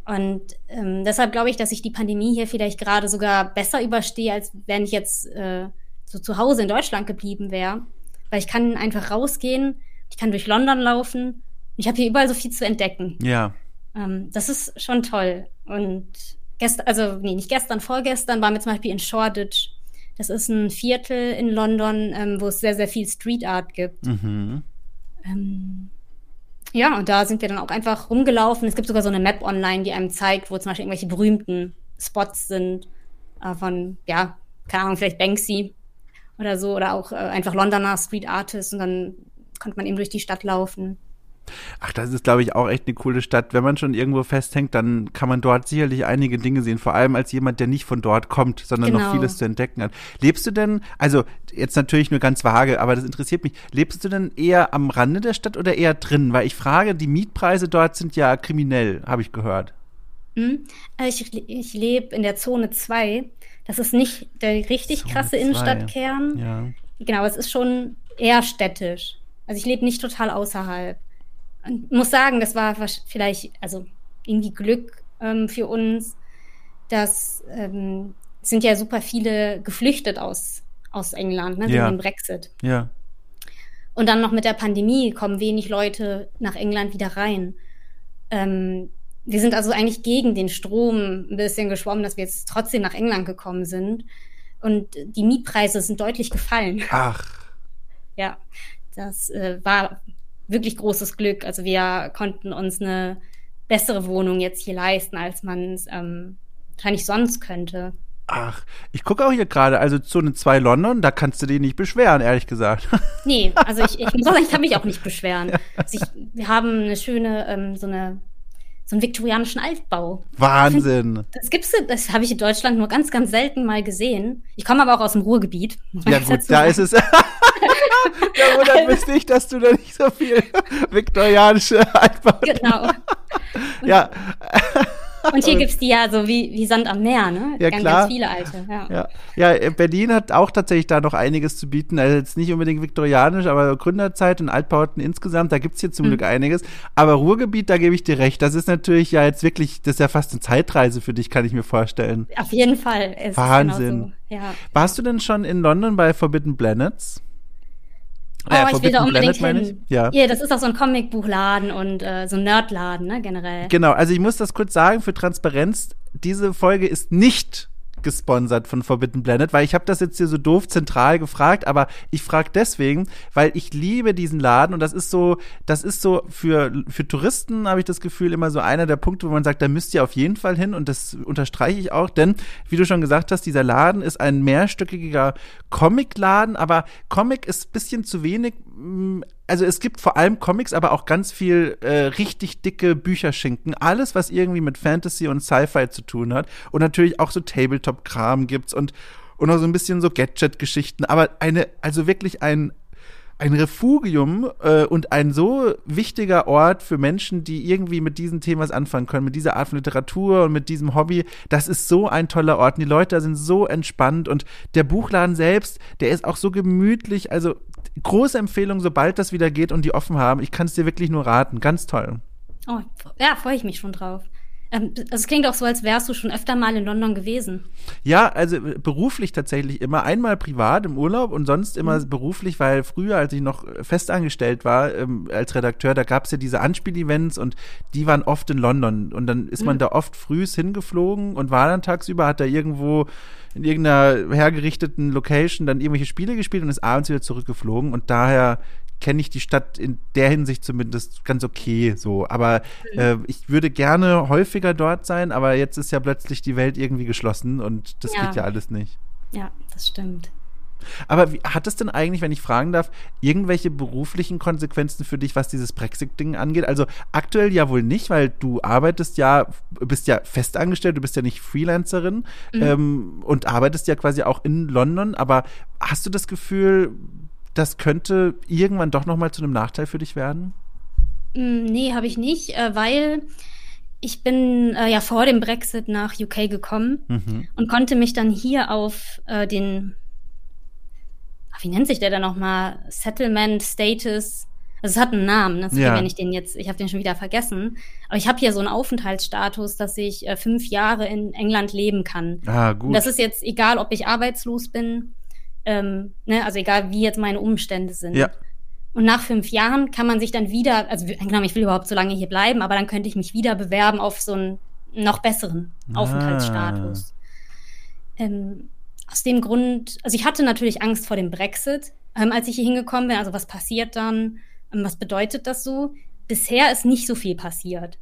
Und ähm, deshalb glaube ich, dass ich die Pandemie hier vielleicht gerade sogar besser überstehe, als wenn ich jetzt äh, so zu Hause in Deutschland geblieben wäre. Weil ich kann einfach rausgehen, ich kann durch London laufen. Ich habe hier überall so viel zu entdecken. Ja. Ähm, das ist schon toll. Und gestern, also nee, nicht gestern, vorgestern waren wir zum Beispiel in Shoreditch. Das ist ein Viertel in London, ähm, wo es sehr, sehr viel Street Art gibt. Mhm. Ähm, ja, und da sind wir dann auch einfach rumgelaufen. Es gibt sogar so eine Map online, die einem zeigt, wo zum Beispiel irgendwelche berühmten Spots sind äh, von, ja, keine Ahnung, vielleicht Banksy oder so, oder auch äh, einfach Londoner Street Artists und dann konnte man eben durch die Stadt laufen. Ach, das ist, glaube ich, auch echt eine coole Stadt. Wenn man schon irgendwo festhängt, dann kann man dort sicherlich einige Dinge sehen, vor allem als jemand, der nicht von dort kommt, sondern genau. noch vieles zu entdecken hat. Lebst du denn, also jetzt natürlich nur ganz vage, aber das interessiert mich, lebst du denn eher am Rande der Stadt oder eher drin? Weil ich frage, die Mietpreise dort sind ja kriminell, habe ich gehört. Hm? Ich, ich lebe in der Zone 2. Das ist nicht der richtig Zone krasse Innenstadtkern. Ja. Genau, es ist schon eher städtisch. Also ich lebe nicht total außerhalb. Und muss sagen, das war vielleicht, also irgendwie Glück ähm, für uns, dass ähm, sind ja super viele geflüchtet aus, aus England, ne, wegen dem Brexit. Ja. Und dann noch mit der Pandemie kommen wenig Leute nach England wieder rein. Ähm, wir sind also eigentlich gegen den Strom ein bisschen geschwommen, dass wir jetzt trotzdem nach England gekommen sind. Und die Mietpreise sind deutlich gefallen. Ach. Ja, das äh, war wirklich großes Glück. Also wir konnten uns eine bessere Wohnung jetzt hier leisten, als man es ähm, wahrscheinlich sonst könnte. Ach, ich gucke auch hier gerade, also Zone 2 London, da kannst du dich nicht beschweren, ehrlich gesagt. Nee, also ich, ich muss sagen, ich kann mich auch nicht beschweren. Also ich, wir haben eine schöne, ähm, so eine so einen viktorianischen Altbau. Wahnsinn. Find, das gibt's, das habe ich in Deutschland nur ganz, ganz selten mal gesehen. Ich komme aber auch aus dem Ruhrgebiet. Ja gut, da ist es. da wundert mich nicht, dass du da nicht so viel viktorianische Altbau. Genau. ja. Und hier gibt es die ja so wie, wie Sand am Meer, ne? Ja, ganz, klar. ganz viele alte. Ja. ja. Ja, Berlin hat auch tatsächlich da noch einiges zu bieten. Also jetzt nicht unbedingt viktorianisch, aber Gründerzeit und Altbauten insgesamt, da gibt es hier zum mhm. Glück einiges. Aber Ruhrgebiet, da gebe ich dir recht. Das ist natürlich ja jetzt wirklich, das ist ja fast eine Zeitreise für dich, kann ich mir vorstellen. Auf jeden Fall. Es Wahnsinn. Genau so. ja. Warst du denn schon in London bei Forbidden Planets? Oh, äh, ich will da unbedingt Planet, hin. Ja. ja, das ist auch so ein Comicbuchladen und äh, so ein Nerdladen, ne, generell. Genau, also ich muss das kurz sagen für Transparenz. Diese Folge ist nicht gesponsert von Forbidden Planet, weil ich habe das jetzt hier so doof zentral gefragt, aber ich frage deswegen, weil ich liebe diesen Laden und das ist so, das ist so für, für Touristen habe ich das Gefühl immer so einer der Punkte, wo man sagt, da müsst ihr auf jeden Fall hin und das unterstreiche ich auch, denn wie du schon gesagt hast, dieser Laden ist ein mehrstöckiger Comicladen, aber Comic ist bisschen zu wenig also es gibt vor allem Comics, aber auch ganz viel äh, richtig dicke Bücherschinken. Alles, was irgendwie mit Fantasy und Sci-Fi zu tun hat. Und natürlich auch so Tabletop-Kram gibt's und, und auch so ein bisschen so Gadget-Geschichten. Aber eine, also wirklich ein, ein Refugium äh, und ein so wichtiger Ort für Menschen, die irgendwie mit diesen Themen was anfangen können, mit dieser Art von Literatur und mit diesem Hobby. Das ist so ein toller Ort. Und die Leute da sind so entspannt und der Buchladen selbst, der ist auch so gemütlich. Also große Empfehlung, sobald das wieder geht und die offen haben. Ich kann es dir wirklich nur raten. Ganz toll. Oh, ja, freue ich mich schon drauf. Ähm, es klingt auch so, als wärst du schon öfter mal in London gewesen. Ja, also äh, beruflich tatsächlich immer. Einmal privat im Urlaub und sonst immer mhm. beruflich, weil früher, als ich noch festangestellt war ähm, als Redakteur, da gab es ja diese Anspielevents und die waren oft in London. Und dann ist man mhm. da oft frühs hingeflogen und war dann tagsüber, hat da irgendwo in irgendeiner hergerichteten Location dann irgendwelche Spiele gespielt und ist abends wieder zurückgeflogen. Und daher kenne ich die Stadt in der Hinsicht zumindest ganz okay so. Aber mhm. äh, ich würde gerne häufiger dort sein, aber jetzt ist ja plötzlich die Welt irgendwie geschlossen und das ja. geht ja alles nicht. Ja, das stimmt. Aber wie, hat es denn eigentlich, wenn ich fragen darf, irgendwelche beruflichen Konsequenzen für dich, was dieses Brexit-Ding angeht? Also aktuell ja wohl nicht, weil du arbeitest ja, bist ja festangestellt, du bist ja nicht Freelancerin mhm. ähm, und arbeitest ja quasi auch in London. Aber hast du das Gefühl, das könnte irgendwann doch nochmal zu einem Nachteil für dich werden? Mm, nee, habe ich nicht, äh, weil ich bin äh, ja vor dem Brexit nach UK gekommen mhm. und konnte mich dann hier auf äh, den, wie nennt sich der denn nochmal, Settlement Status, also es hat einen Namen, ne? ja. wenn ich den jetzt, ich habe den schon wieder vergessen, aber ich habe hier so einen Aufenthaltsstatus, dass ich äh, fünf Jahre in England leben kann. Ah, gut. Und das ist jetzt egal, ob ich arbeitslos bin ähm, ne, also egal wie jetzt meine Umstände sind. Ja. Und nach fünf Jahren kann man sich dann wieder, also genau, ich will überhaupt so lange hier bleiben, aber dann könnte ich mich wieder bewerben auf so einen noch besseren ah. Aufenthaltsstatus. Ähm, aus dem Grund, also ich hatte natürlich Angst vor dem Brexit, ähm, als ich hier hingekommen bin. Also was passiert dann? Ähm, was bedeutet das so? Bisher ist nicht so viel passiert,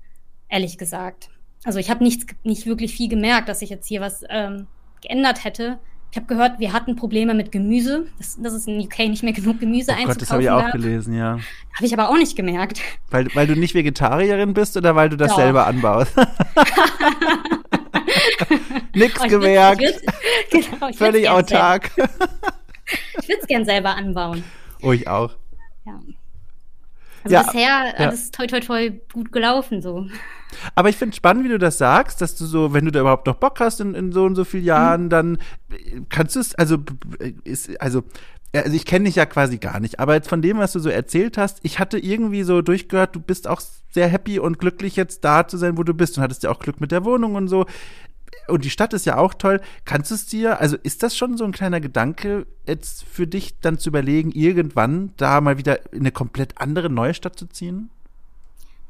ehrlich gesagt. Also ich habe nichts, nicht wirklich viel gemerkt, dass sich jetzt hier was ähm, geändert hätte. Ich habe gehört, wir hatten Probleme mit Gemüse, dass, dass es in UK nicht mehr genug Gemüse oh einzukaufen Gott, das habe ich auch gelesen, ja. Habe ich aber auch nicht gemerkt. Weil, weil du nicht Vegetarierin bist oder weil du das Doch. selber anbaust? Nix oh, gemerkt. Würd, genau, Völlig autark. ich würde es gern selber anbauen. Oh, ich auch. Ja. Also ja, bisher alles toi toi toi gut gelaufen so. Aber ich finde es spannend, wie du das sagst, dass du so, wenn du da überhaupt noch Bock hast in, in so und so vielen Jahren, mhm. dann kannst du es, also ist, also also ich kenne dich ja quasi gar nicht, aber jetzt von dem, was du so erzählt hast, ich hatte irgendwie so durchgehört, du bist auch sehr happy und glücklich jetzt da zu sein, wo du bist und hattest ja auch Glück mit der Wohnung und so und die Stadt ist ja auch toll. Kannst du es dir, also ist das schon so ein kleiner Gedanke, jetzt für dich dann zu überlegen, irgendwann da mal wieder in eine komplett andere neue Stadt zu ziehen?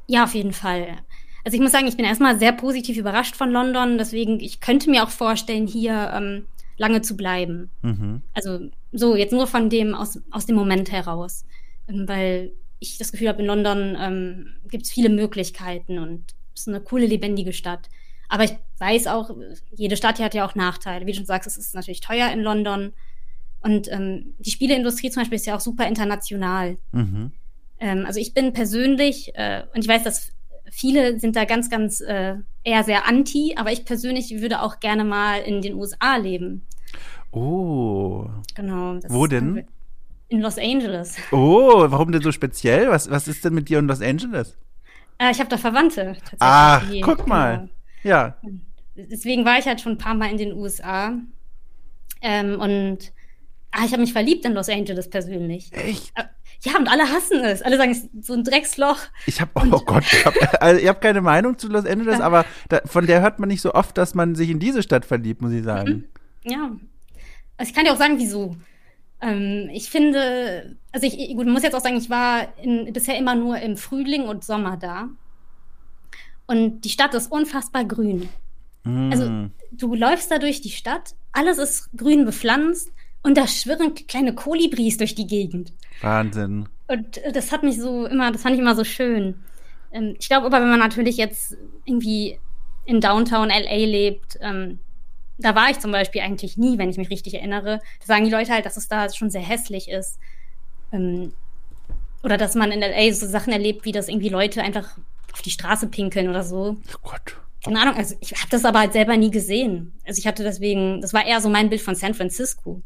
Ja, auf jeden Fall. Also ich muss sagen, ich bin erstmal sehr positiv überrascht von London, deswegen ich könnte mir auch vorstellen, hier ähm, lange zu bleiben. Mhm. Also so jetzt nur von dem aus aus dem Moment heraus, ähm, weil ich das Gefühl habe, in London ähm, gibt es viele Möglichkeiten und ist eine coole, lebendige Stadt. Aber ich weiß auch, jede Stadt hier hat ja auch Nachteile. Wie du schon sagst, es ist natürlich teuer in London. Und ähm, die Spieleindustrie zum Beispiel ist ja auch super international. Mhm. Ähm, also ich bin persönlich, äh, und ich weiß, dass viele sind da ganz, ganz äh, eher sehr anti, aber ich persönlich würde auch gerne mal in den USA leben. Oh. Genau. Wo denn? In Los Angeles. Oh, warum denn so speziell? Was, was ist denn mit dir in Los Angeles? Äh, ich habe da Verwandte. Tatsächlich. Ach, guck mal. Genau. Ja. Deswegen war ich halt schon ein paar Mal in den USA. Ähm, und ah, ich habe mich verliebt in Los Angeles persönlich. Echt? Äh, ja, und alle hassen es. Alle sagen, es ist so ein Drecksloch. Ich habe, oh Gott, ich habe also, hab keine Meinung zu Los Angeles, aber da, von der hört man nicht so oft, dass man sich in diese Stadt verliebt, muss ich sagen. Mhm. Ja. Also ich kann dir auch sagen, wieso. Ähm, ich finde, also ich, gut, muss jetzt auch sagen, ich war in, bisher immer nur im Frühling und Sommer da. Und die Stadt ist unfassbar grün. Mm. Also du läufst da durch die Stadt, alles ist grün bepflanzt und da schwirren kleine Kolibris durch die Gegend. Wahnsinn. Und das hat mich so immer, das fand ich immer so schön. Ähm, ich glaube aber, wenn man natürlich jetzt irgendwie in Downtown LA lebt, ähm, da war ich zum Beispiel eigentlich nie, wenn ich mich richtig erinnere. Da sagen die Leute halt, dass es da schon sehr hässlich ist. Ähm, oder dass man in LA so Sachen erlebt, wie das irgendwie Leute einfach auf die Straße pinkeln oder so. Oh Gott. Keine Ahnung, also ich habe das aber halt selber nie gesehen. Also ich hatte deswegen, das war eher so mein Bild von San Francisco.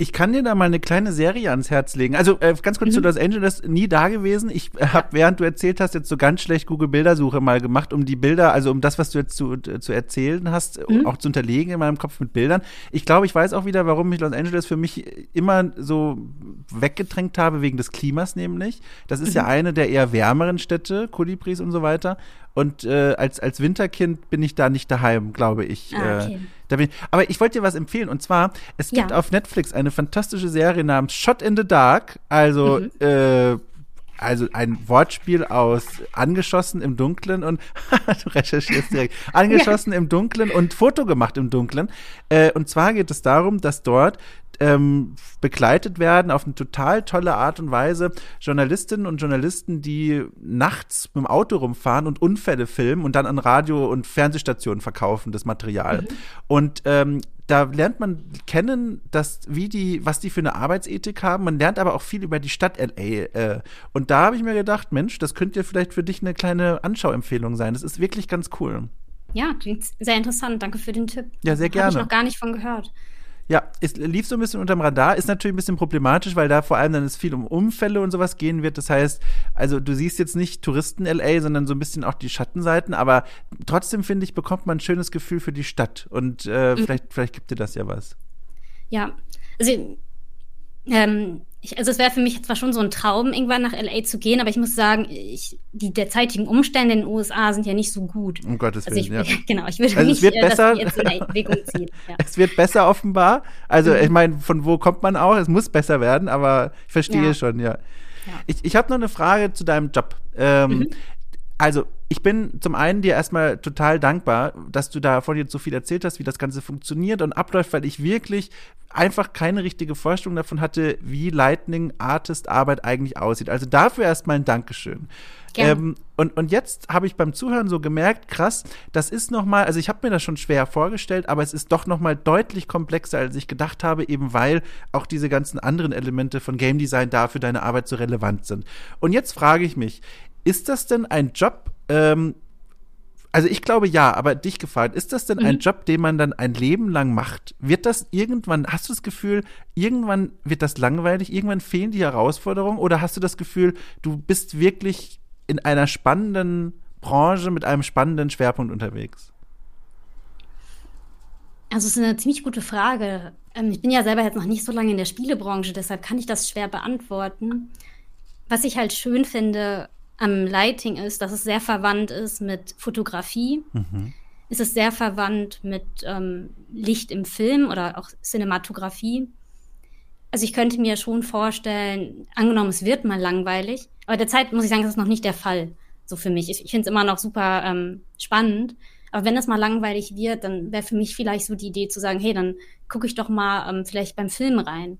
Ich kann dir da mal eine kleine Serie ans Herz legen. Also äh, ganz kurz mhm. zu Los Angeles, nie da gewesen. Ich äh, habe, während du erzählt hast, jetzt so ganz schlecht Google Bildersuche mal gemacht, um die Bilder, also um das, was du jetzt zu, zu erzählen hast, mhm. auch zu unterlegen in meinem Kopf mit Bildern. Ich glaube, ich weiß auch wieder, warum ich Los Angeles für mich immer so weggedrängt habe, wegen des Klimas nämlich. Das ist mhm. ja eine der eher wärmeren Städte, Kolibris und so weiter. Und äh, als, als Winterkind bin ich da nicht daheim, glaube ich. Ah, äh, okay. Äh, ich aber ich wollte dir was empfehlen. Und zwar, es gibt ja. auf Netflix eine fantastische Serie namens Shot in the Dark. Also, mhm. äh, also ein Wortspiel aus angeschossen im Dunklen und du recherchierst direkt angeschossen ja. im Dunklen und Foto gemacht im Dunklen. Äh, und zwar geht es darum, dass dort ähm, begleitet werden auf eine total tolle Art und Weise Journalistinnen und Journalisten, die nachts mit dem Auto rumfahren und Unfälle filmen und dann an Radio- und Fernsehstationen verkaufen, das Material. Mhm. Und ähm, da lernt man kennen, dass wie die, was die für eine Arbeitsethik haben. Man lernt aber auch viel über die Stadt LA. Äh, und da habe ich mir gedacht, Mensch, das könnte ja vielleicht für dich eine kleine Anschauempfehlung sein. Das ist wirklich ganz cool. Ja, klingt sehr interessant. Danke für den Tipp. Ja, sehr gerne. Habe ich noch gar nicht von gehört. Ja, es lief so ein bisschen unterm Radar, ist natürlich ein bisschen problematisch, weil da vor allem dann es viel um Unfälle und sowas gehen wird. Das heißt, also du siehst jetzt nicht Touristen LA, sondern so ein bisschen auch die Schattenseiten, aber trotzdem finde ich, bekommt man ein schönes Gefühl für die Stadt und äh, mhm. vielleicht, vielleicht gibt dir das ja was. Ja, also ähm, ich, also es wäre für mich zwar schon so ein Traum, irgendwann nach LA zu gehen, aber ich muss sagen, ich, die derzeitigen Umstände in den USA sind ja nicht so gut. Um Gottes Willen. Also ich, ja. Genau, ich würde also nicht, es wird äh, besser. jetzt in Erwägung ziehen. Ja. Es wird besser offenbar. Also mhm. ich meine, von wo kommt man auch? Es muss besser werden, aber ich verstehe ja. schon, ja. Ich, ich habe noch eine Frage zu deinem Job. Ähm, mhm. Also, ich bin zum einen dir erstmal total dankbar, dass du da von dir so viel erzählt hast, wie das Ganze funktioniert und abläuft, weil ich wirklich einfach keine richtige Vorstellung davon hatte, wie Lightning Artist Arbeit eigentlich aussieht. Also dafür erstmal ein Dankeschön. Ähm, und, und jetzt habe ich beim Zuhören so gemerkt, krass, das ist nochmal, also ich habe mir das schon schwer vorgestellt, aber es ist doch nochmal deutlich komplexer, als ich gedacht habe, eben weil auch diese ganzen anderen Elemente von Game Design da für deine Arbeit so relevant sind. Und jetzt frage ich mich, ist das denn ein Job, ähm, also ich glaube ja, aber dich gefragt, ist das denn mhm. ein Job, den man dann ein Leben lang macht? Wird das irgendwann, hast du das Gefühl, irgendwann wird das langweilig, irgendwann fehlen die Herausforderungen oder hast du das Gefühl, du bist wirklich in einer spannenden Branche mit einem spannenden Schwerpunkt unterwegs? Also es ist eine ziemlich gute Frage. Ähm, ich bin ja selber jetzt noch nicht so lange in der Spielebranche, deshalb kann ich das schwer beantworten. Was ich halt schön finde am Lighting ist, dass es sehr verwandt ist mit Fotografie. Mhm. Es ist sehr verwandt mit ähm, Licht im Film oder auch Cinematografie. Also ich könnte mir schon vorstellen, angenommen, es wird mal langweilig, aber derzeit muss ich sagen, das ist noch nicht der Fall. So für mich. Ich, ich finde es immer noch super ähm, spannend. Aber wenn es mal langweilig wird, dann wäre für mich vielleicht so die Idee zu sagen, hey, dann gucke ich doch mal ähm, vielleicht beim Film rein.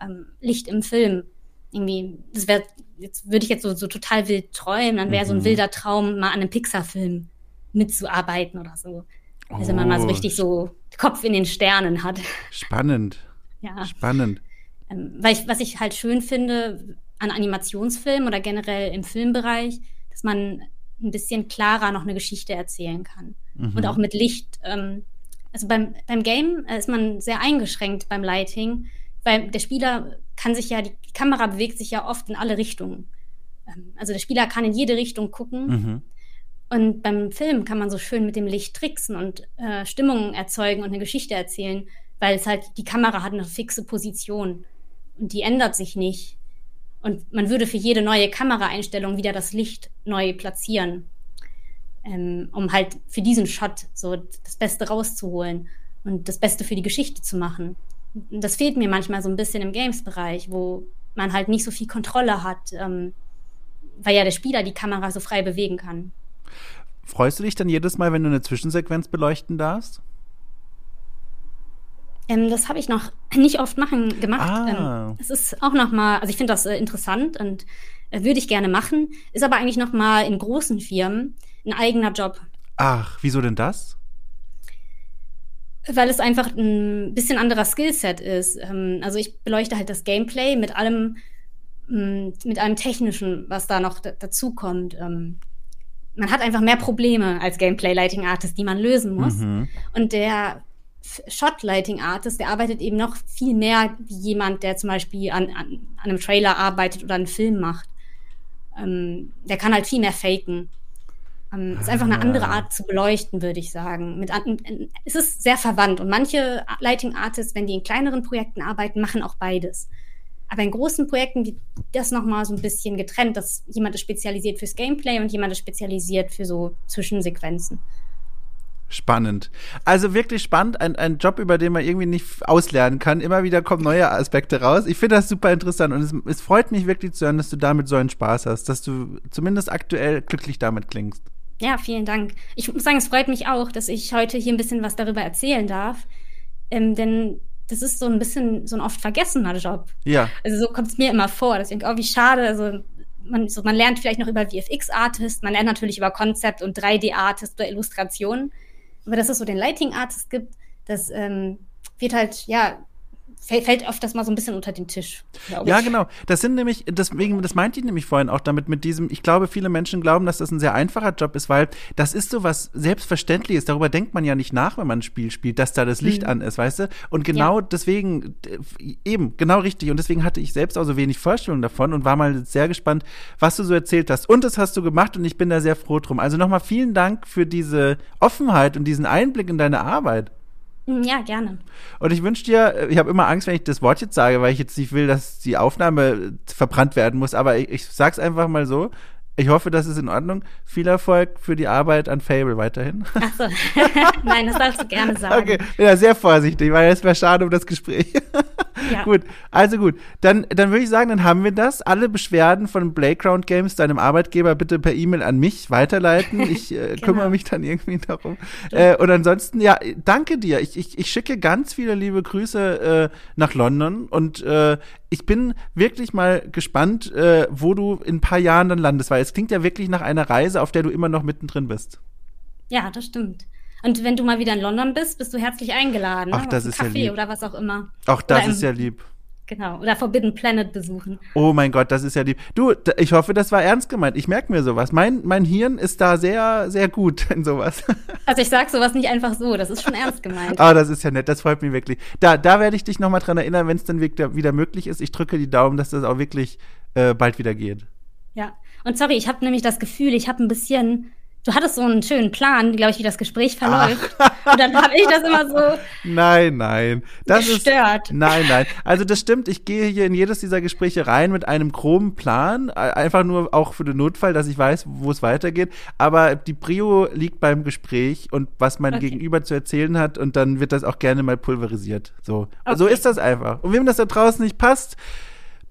Ähm, Licht im Film irgendwie, das wäre, jetzt würde ich jetzt so, so total wild träumen, dann wäre mhm. so ein mhm. wilder Traum, mal an einem Pixar-Film mitzuarbeiten oder so. Also oh. man mal so richtig so Kopf in den Sternen hat. Spannend. ja. Spannend. Ähm, weil ich, was ich halt schön finde an Animationsfilmen oder generell im Filmbereich, dass man ein bisschen klarer noch eine Geschichte erzählen kann. Mhm. Und auch mit Licht. Ähm, also beim, beim Game ist man sehr eingeschränkt beim Lighting, weil der Spieler kann sich ja, die Kamera bewegt sich ja oft in alle Richtungen. Ähm, also der Spieler kann in jede Richtung gucken. Mhm. Und beim Film kann man so schön mit dem Licht tricksen und äh, Stimmungen erzeugen und eine Geschichte erzählen, weil es halt, die Kamera hat eine fixe Position und die ändert sich nicht. Und man würde für jede neue Kameraeinstellung wieder das Licht neu platzieren, ähm, um halt für diesen Shot so das Beste rauszuholen und das Beste für die Geschichte zu machen. Das fehlt mir manchmal so ein bisschen im Games-Bereich, wo man halt nicht so viel Kontrolle hat, ähm, weil ja der Spieler die Kamera so frei bewegen kann. Freust du dich dann jedes Mal, wenn du eine Zwischensequenz beleuchten darfst? Ähm, das habe ich noch nicht oft machen gemacht. Ah. Ähm, es ist auch noch mal, also ich finde das äh, interessant und äh, würde ich gerne machen. Ist aber eigentlich noch mal in großen Firmen ein eigener Job. Ach, wieso denn das? Weil es einfach ein bisschen anderer Skillset ist. Ähm, also ich beleuchte halt das Gameplay mit allem, mm, mit allem Technischen, was da noch dazukommt. Ähm, man hat einfach mehr Probleme als Gameplay-Lighting-Artist, die man lösen muss. Mhm. Und der Shot-Lighting-Artist, der arbeitet eben noch viel mehr wie jemand, der zum Beispiel an, an, an einem Trailer arbeitet oder einen Film macht. Ähm, der kann halt viel mehr faken. Ähm, ist einfach eine andere ah. Art zu beleuchten, würde ich sagen. Mit, es ist sehr verwandt und manche Lighting Artists, wenn die in kleineren Projekten arbeiten, machen auch beides. Aber in großen Projekten wird das nochmal so ein bisschen getrennt, dass jemand ist spezialisiert fürs Gameplay und jemand ist spezialisiert für so Zwischensequenzen. Spannend. Also wirklich spannend, ein, ein Job, über den man irgendwie nicht auslernen kann. Immer wieder kommen neue Aspekte raus. Ich finde das super interessant und es, es freut mich wirklich zu hören, dass du damit so einen Spaß hast, dass du zumindest aktuell glücklich damit klingst. Ja, vielen Dank. Ich muss sagen, es freut mich auch, dass ich heute hier ein bisschen was darüber erzählen darf. Ähm, denn das ist so ein bisschen so ein oft vergessener Job. Ja. Also so kommt es mir immer vor. Deswegen, oh, wie schade. Also man, so, man lernt vielleicht noch über VFX-Artist, man lernt natürlich über Konzept und 3D-Artist oder Illustrationen. Aber dass es so den Lighting-Artist gibt, das ähm, wird halt, ja, fällt oft das mal so ein bisschen unter den Tisch. Ja, genau. Das sind nämlich, deswegen, das meinte ich nämlich vorhin auch damit mit diesem, ich glaube, viele Menschen glauben, dass das ein sehr einfacher Job ist, weil das ist so was Selbstverständliches. Darüber denkt man ja nicht nach, wenn man ein Spiel spielt, dass da das Licht mhm. an ist, weißt du? Und genau ja. deswegen, eben, genau richtig. Und deswegen hatte ich selbst auch so wenig Vorstellung davon und war mal sehr gespannt, was du so erzählt hast. Und das hast du gemacht und ich bin da sehr froh drum. Also nochmal vielen Dank für diese Offenheit und diesen Einblick in deine Arbeit. Hm, ja, gerne. Und ich wünsche dir, ich habe immer Angst, wenn ich das Wort jetzt sage, weil ich jetzt nicht will, dass die Aufnahme verbrannt werden muss, aber ich, ich sag's einfach mal so. Ich hoffe, das ist in Ordnung. Viel Erfolg für die Arbeit an Fable weiterhin. Ach so. Nein, das darfst du gerne sagen. Okay, bin ja sehr vorsichtig, weil es wäre schade um das Gespräch. Ja. gut, also gut. Dann, dann würde ich sagen, dann haben wir das. Alle Beschwerden von Playground Games, deinem Arbeitgeber, bitte per E-Mail an mich weiterleiten. Ich äh, genau. kümmere mich dann irgendwie darum. Äh, und ansonsten, ja, danke dir. Ich, ich, ich schicke ganz viele liebe Grüße äh, nach London und äh, ich bin wirklich mal gespannt, äh, wo du in ein paar Jahren dann landest, weil es klingt ja wirklich nach einer Reise, auf der du immer noch mittendrin bist. Ja, das stimmt. Und wenn du mal wieder in London bist, bist du herzlich eingeladen. Ach, ne? das ist Café ja lieb. oder was auch immer. Auch das ist ja lieb. Genau. Oder Forbidden Planet besuchen. Oh mein Gott, das ist ja lieb. Du, ich hoffe, das war ernst gemeint. Ich merke mir sowas. Mein, mein Hirn ist da sehr, sehr gut in sowas. Also ich sag sowas nicht einfach so. Das ist schon ernst gemeint. Ah, oh, das ist ja nett. Das freut mich wirklich. Da, da werde ich dich nochmal dran erinnern, wenn es dann wieder, wieder möglich ist. Ich drücke die Daumen, dass das auch wirklich äh, bald wieder geht. Ja. Und sorry, ich habe nämlich das Gefühl, ich habe ein bisschen Du hattest so einen schönen Plan, glaube ich, wie das Gespräch verläuft. Ach. Und dann habe ich das immer so. Nein, nein. Das gestört. Ist, nein, nein. Also das stimmt. Ich gehe hier in jedes dieser Gespräche rein mit einem groben Plan. Einfach nur auch für den Notfall, dass ich weiß, wo es weitergeht. Aber die Prio liegt beim Gespräch und was mein okay. Gegenüber zu erzählen hat. Und dann wird das auch gerne mal pulverisiert. So. Okay. So ist das einfach. Und wem das da draußen nicht passt,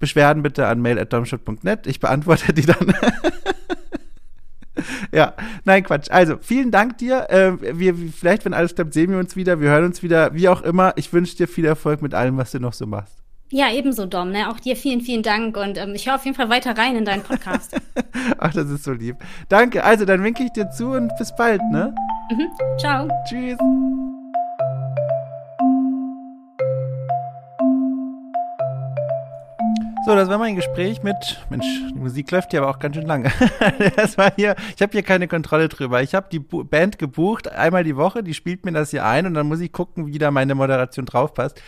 Beschwerden bitte an mail.domshot.net. Ich beantworte die dann. ja, nein, Quatsch. Also, vielen Dank dir. Äh, wir, vielleicht, wenn alles klappt, sehen wir uns wieder. Wir hören uns wieder, wie auch immer. Ich wünsche dir viel Erfolg mit allem, was du noch so machst. Ja, ebenso, Dom. Ne? Auch dir vielen, vielen Dank und ähm, ich höre auf jeden Fall weiter rein in deinen Podcast. Ach, das ist so lieb. Danke. Also, dann winke ich dir zu und bis bald, ne? Mhm. Ciao. Tschüss. So, das war mein Gespräch mit, Mensch, die Musik läuft hier aber auch ganz schön lange. das war hier, ich habe hier keine Kontrolle drüber. Ich habe die Band gebucht, einmal die Woche, die spielt mir das hier ein und dann muss ich gucken, wie da meine Moderation draufpasst.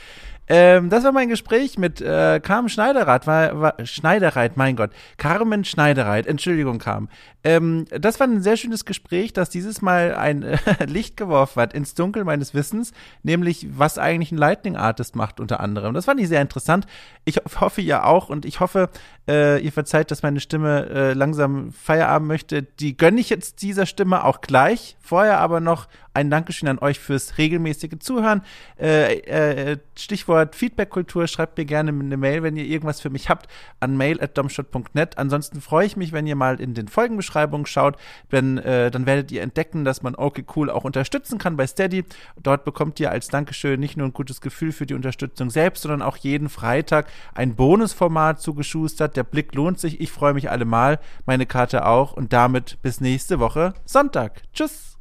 Ähm, das war mein Gespräch mit äh, Carmen Schneidereit, war, war, Schneidereit, mein Gott, Carmen Schneidereit, Entschuldigung, Carmen. Ähm, das war ein sehr schönes Gespräch, das dieses Mal ein äh, Licht geworfen hat ins Dunkel meines Wissens, nämlich was eigentlich ein Lightning Artist macht unter anderem. Das fand ich sehr interessant. Ich hoffe, ihr auch und ich hoffe, äh, ihr verzeiht, dass meine Stimme äh, langsam Feierabend möchte. Die gönne ich jetzt dieser Stimme auch gleich. Vorher aber noch ein Dankeschön an euch fürs regelmäßige Zuhören. Äh, äh, Stichwort Feedback-Kultur. Schreibt mir gerne eine Mail, wenn ihr irgendwas für mich habt, an mail.domshot.net. Ansonsten freue ich mich, wenn ihr mal in den Folgenbeschreibungen schaut, denn äh, dann werdet ihr entdecken, dass man okay cool auch unterstützen kann bei Steady. Dort bekommt ihr als Dankeschön nicht nur ein gutes Gefühl für die Unterstützung selbst, sondern auch jeden Freitag ein Bonusformat zugeschustert. Der Blick lohnt sich. Ich freue mich allemal. Meine Karte auch. Und damit bis nächste Woche Sonntag. Tschüss.